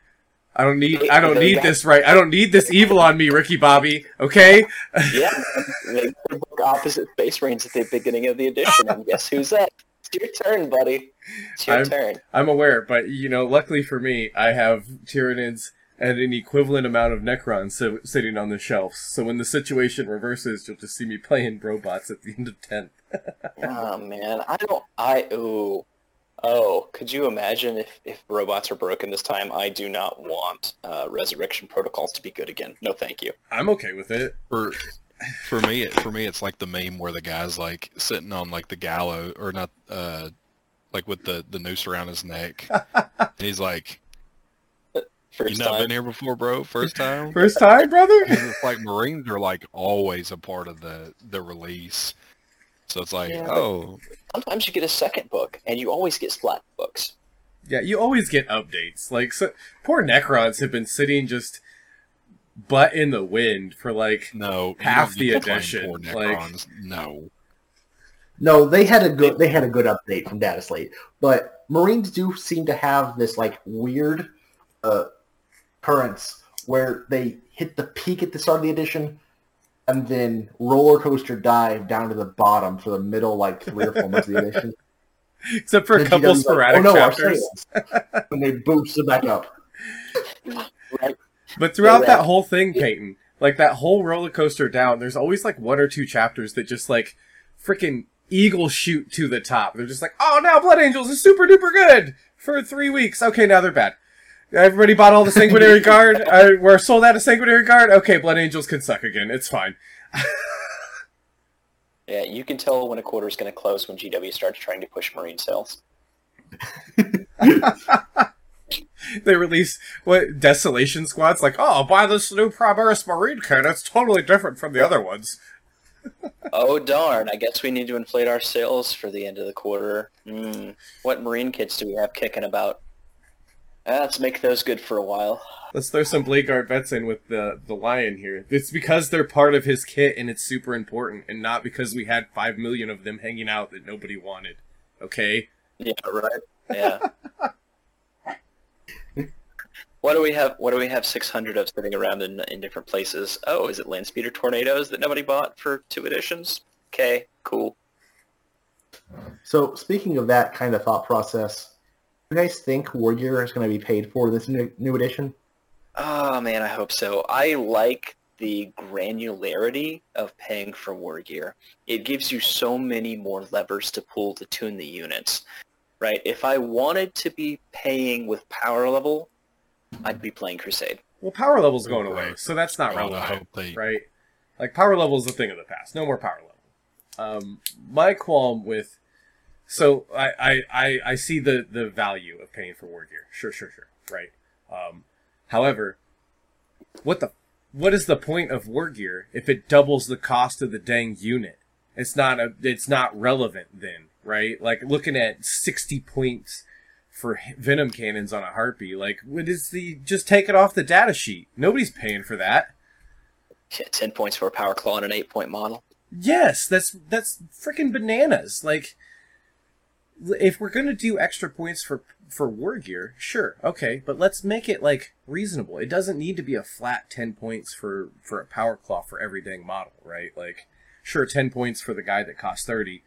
I don't need I don't need this right. I don't need this evil on me, Ricky Bobby. Okay? Yeah, they put book opposite Space Marines at the beginning of the edition, and guess who's up? It's your turn, buddy. It's your I'm- turn. I'm aware, but you know, luckily for me, I have Tyranids and an equivalent amount of Necrons si- sitting on the shelves. So when the situation reverses, you'll just see me playing robots at the end of 10th. oh man, I don't. I ooh. Oh, could you imagine if, if robots are broken this time? I do not want uh, resurrection protocols to be good again. No, thank you. I'm okay with it. For for me, it, for me, it's like the meme where the guy's like sitting on like the gallows, or not, uh, like with the the noose around his neck. and he's like, First "You not time. been here before, bro? First time." First time, brother. it's like Marines are like always a part of the the release, so it's like, Yeah, oh, Sometimes you get a second book, and you always get splat books. Yeah, you always get updates. Like, so, poor Necrons have been sitting just butt in the wind for like no, Half the get to claim edition, poor like- no, No, they had a good they had a good update from Data Slate, but Marines do seem to have this like weird uh, currents where they hit the peak at the start of the edition, and then roller coaster dive down to the bottom for the middle like three or four months of the edition. except for a couple GW's like, sporadic oh, no, chapters. and they boost it back up. Right? But throughout that that- whole thing, Peyton, like that whole roller coaster down, there's always like one or two chapters that just like freaking eagle shoot to the top. They're just like, oh, now Blood Angels is super duper good for three weeks. Okay, now they're bad. Everybody bought all the Sanguinary Guard. Uh, we're sold out of Sanguinary Guard. Okay, Blood Angels can suck again. It's fine. Yeah, you can tell when a quarter is going to close when GW starts trying to push Marine sales. They release what Desolation Squad's like, oh, buy this new Primaris Marine kit. It's totally different from the other ones. Oh darn! I guess we need to inflate our sales for the end of the quarter. Hmm. What Marine kits do we have kicking about? Ah, let's make those good for a while. Let's throw some Blade Guard vets in with the the lion here. It's because they're part of his kit and it's super important, and not because we had five million of them hanging out that nobody wanted. Okay. Yeah, right. Yeah. what do we have? What do we have? Six hundred of sitting around in in different places. Oh, is it land speeder tornadoes that nobody bought for two editions? Okay, cool. So speaking of that kind of thought process, do you guys think War Gear is going to be paid for this new, new edition? Oh man, I hope so. I like the granularity of paying for war gear. It gives you so many more levers to pull to tune the units. Right? If I wanted to be paying with power level, I'd be playing Crusade. Well, power level's going away, so that's not God, I relevant, hope they right? Like power level is a thing of the past. No more power level. Um, my qualm with so I, I, I, see the, the value of paying for war gear. Sure, sure, sure. Right. Um, however, what the what is the point of war gear if it doubles the cost of the dang unit? It's not a it's not relevant then, right? Like looking at sixty points for venom cannons on a harpy, like what is the just take it off the data sheet? Nobody's paying for that. Yeah, Ten points for a power claw and an eight point model. Yes, that's that's freaking bananas. Like, if we're gonna do extra points for for war gear, sure, okay, but let's make it like reasonable. It doesn't need to be a flat ten points for for a power claw for every dang model, right? Like, sure, ten points for the guy that costs thirty,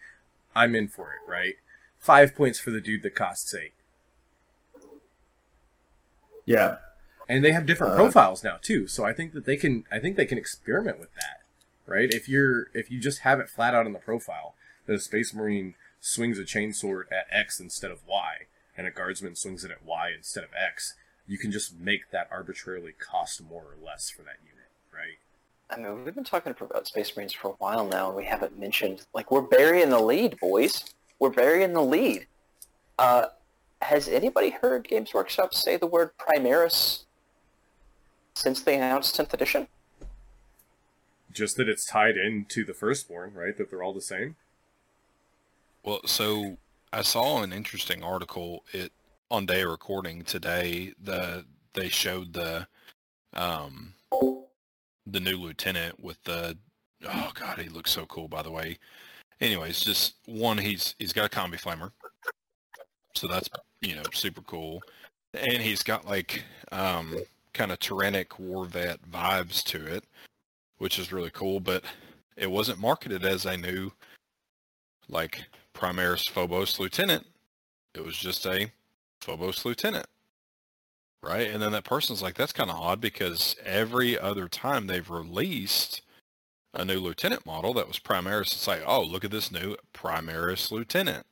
I'm in for it, right? Five points for the dude that costs eight. Yeah. and they have different Uh, profiles now too so i think that they can i think they can experiment with that right if you're if you just have it flat out on the profile that a space marine swings a chainsword at x instead of y and a guardsman swings it at y instead of x you can just make that arbitrarily cost more or less for that unit right I mean, we've been talking about Space Marines for a while now, and we haven't mentioned like we're burying the lead, boys. We're burying the lead. Uh, has anybody heard Games Workshop say the word Primaris since they announced 10th edition? just that it's tied into the firstborn right that they're all the same Well, so I saw an interesting article it on day of recording today. The they showed the um the new lieutenant with the oh god he looks so cool by the way. Anyways, just one he's he's got a combi flamer, so that's you know super cool, and he's got like um kind of tyrannic war vet vibes to it, which is really cool. But it wasn't marketed as a new like Primaris Phobos Lieutenant. It was just a Phobos Lieutenant. right? And then that person's like, that's kind of odd because every other time they've released a new lieutenant model that was Primaris, it's like, oh, look at this new Primaris lieutenant.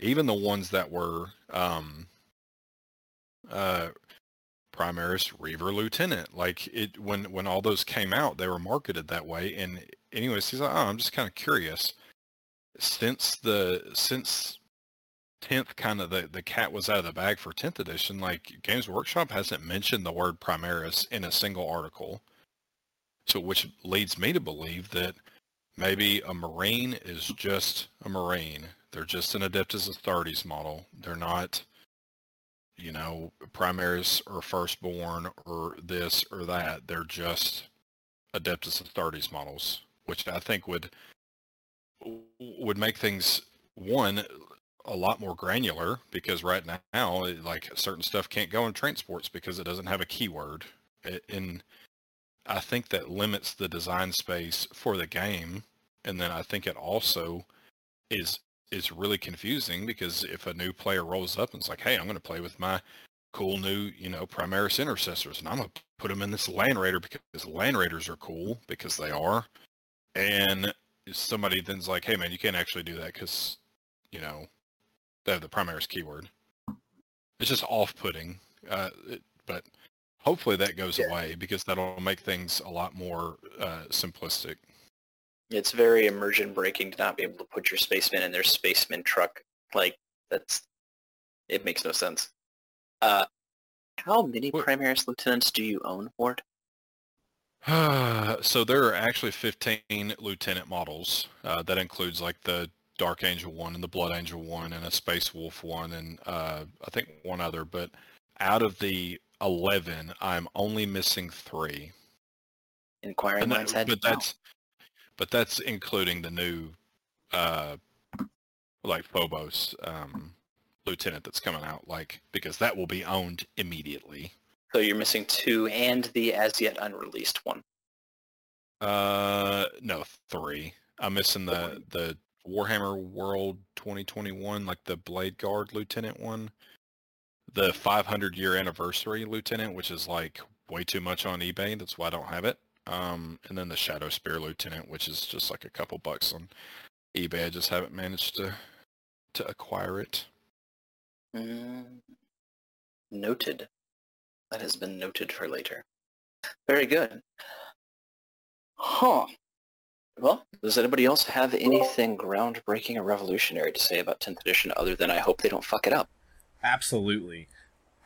Even the ones that were um, uh, Primaris Reiver lieutenant, like it when when all those came out, they were marketed that way. And anyways, he's like, oh, I'm just kind of curious. Since the since tenth kind of the, the cat was out of the bag for tenth edition, like Games Workshop hasn't mentioned the word Primaris in a single article. So which leads me to believe that maybe a Marine is just a Marine. They're just an Adeptus Astartes model. They're not, you know, Primaris or Firstborn or this or that. They're just Adeptus Astartes models, which I think would would make things one a lot more granular because right now like certain stuff can't go in transports because it doesn't have a keyword. And i think that limits the design space for the game. And then i think it also is is really confusing because if a new player rolls up and it's like hey i'm going to play with my cool new you know primaris intercessors and i'm going to put them in this land raider because land raiders are cool because they are. And somebody then's like hey man you can't actually do that because you know they have the Primaris keyword. It's just off-putting, uh, it, but hopefully that goes Yeah. away because that'll make things a lot more uh, simplistic. It's very immersion breaking to not be able to put your spaceman in their spaceman truck. Like that's it makes no sense. Uh, how many What- Primaris lieutenants do you own, Ward? so there are actually 15 lieutenant models. Uh, that includes like the Dark Angel one and the Blood Angel one and a Space Wolf one and uh, I think one other. But out of the 11, I'm only missing three. Inquiring that- minds had but that's but that's including the new uh like Phobos um lieutenant that's coming out like because that will be owned immediately. So you're missing two and the as yet unreleased one. Uh no, 3. I'm missing the the Warhammer World 2021 like the Blade Guard lieutenant one. The 500 year anniversary lieutenant which is like way too much on eBay that's why I don't have it. Um and then the Shadow Spear lieutenant which is just like a couple bucks on eBay. I just haven't managed to to acquire it. Mm, noted. That has been noted for later. Very good. Huh. Well, does anybody else have anything groundbreaking or revolutionary to say about 10th edition other than I hope they don't fuck it up? Absolutely.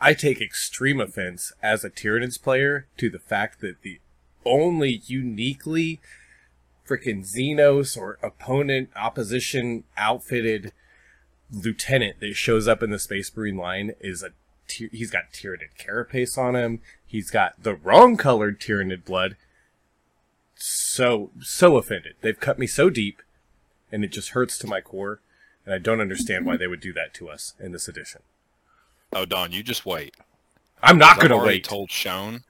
I take extreme offense as a Tyranids player to the fact that the only uniquely freaking Xenos or opponent opposition outfitted lieutenant that shows up in the Space Marine line is a Ty- he's got Tyranid carapace on him. He's got the wrong colored Tyranid blood. So so offended. They've cut me so deep, and it just hurts to my core. And I don't understand why they would do that to us in this edition. Oh Don, you just wait. I'm not I've gonna already wait. told Shone.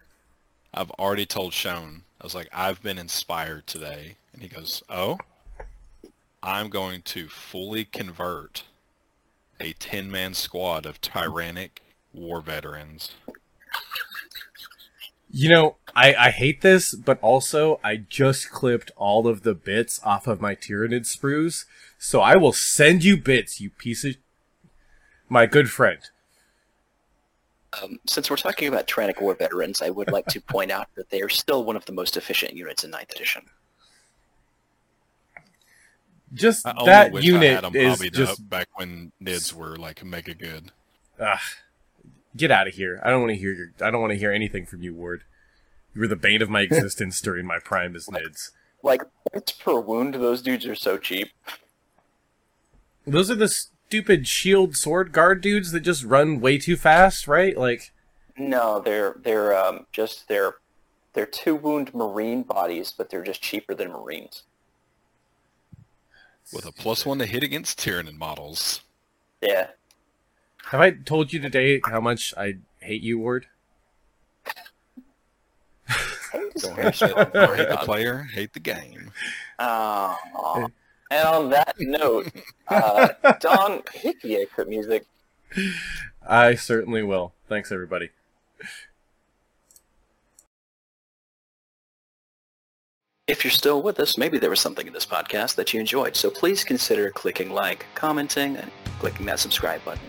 I've already told Shone. I was like, I've been inspired today. And he goes, Oh? I'm going to fully convert a 10 man squad of tyrannic war veterans. You know, I, I hate this, but also I just clipped all of the bits off of my Tyranid sprues, so I will send you bits, you piece of my good friend. Um, since we're talking about Tyrannic War veterans, I would like to point out that they are still one of the most efficient units in 9th edition. Just I that wish I unit had 'em is just up back when NIDs were like mega good. Ugh. Get out of here. I don't want to hear your. I don't want to hear anything from you, Ward. You were the bane of my existence during my prime as Nids. Like, points per wound, those dudes are so cheap. Those are the stupid shield sword guard dudes that just run way too fast, right? Like, No, they're they're um, just they're they're two wound marine bodies, but they're just cheaper than marines. With a plus one to hit against Tyranid models. Yeah. Have I told you today how much I hate you, Ward? Don't hate the, don't hate the player, hate the game. Aw. and on that note, uh, Don, hit the exit music. I certainly will. Thanks, everybody. If you're still with us, maybe there was something in this podcast that you enjoyed, so please consider clicking like, commenting, and clicking that subscribe button.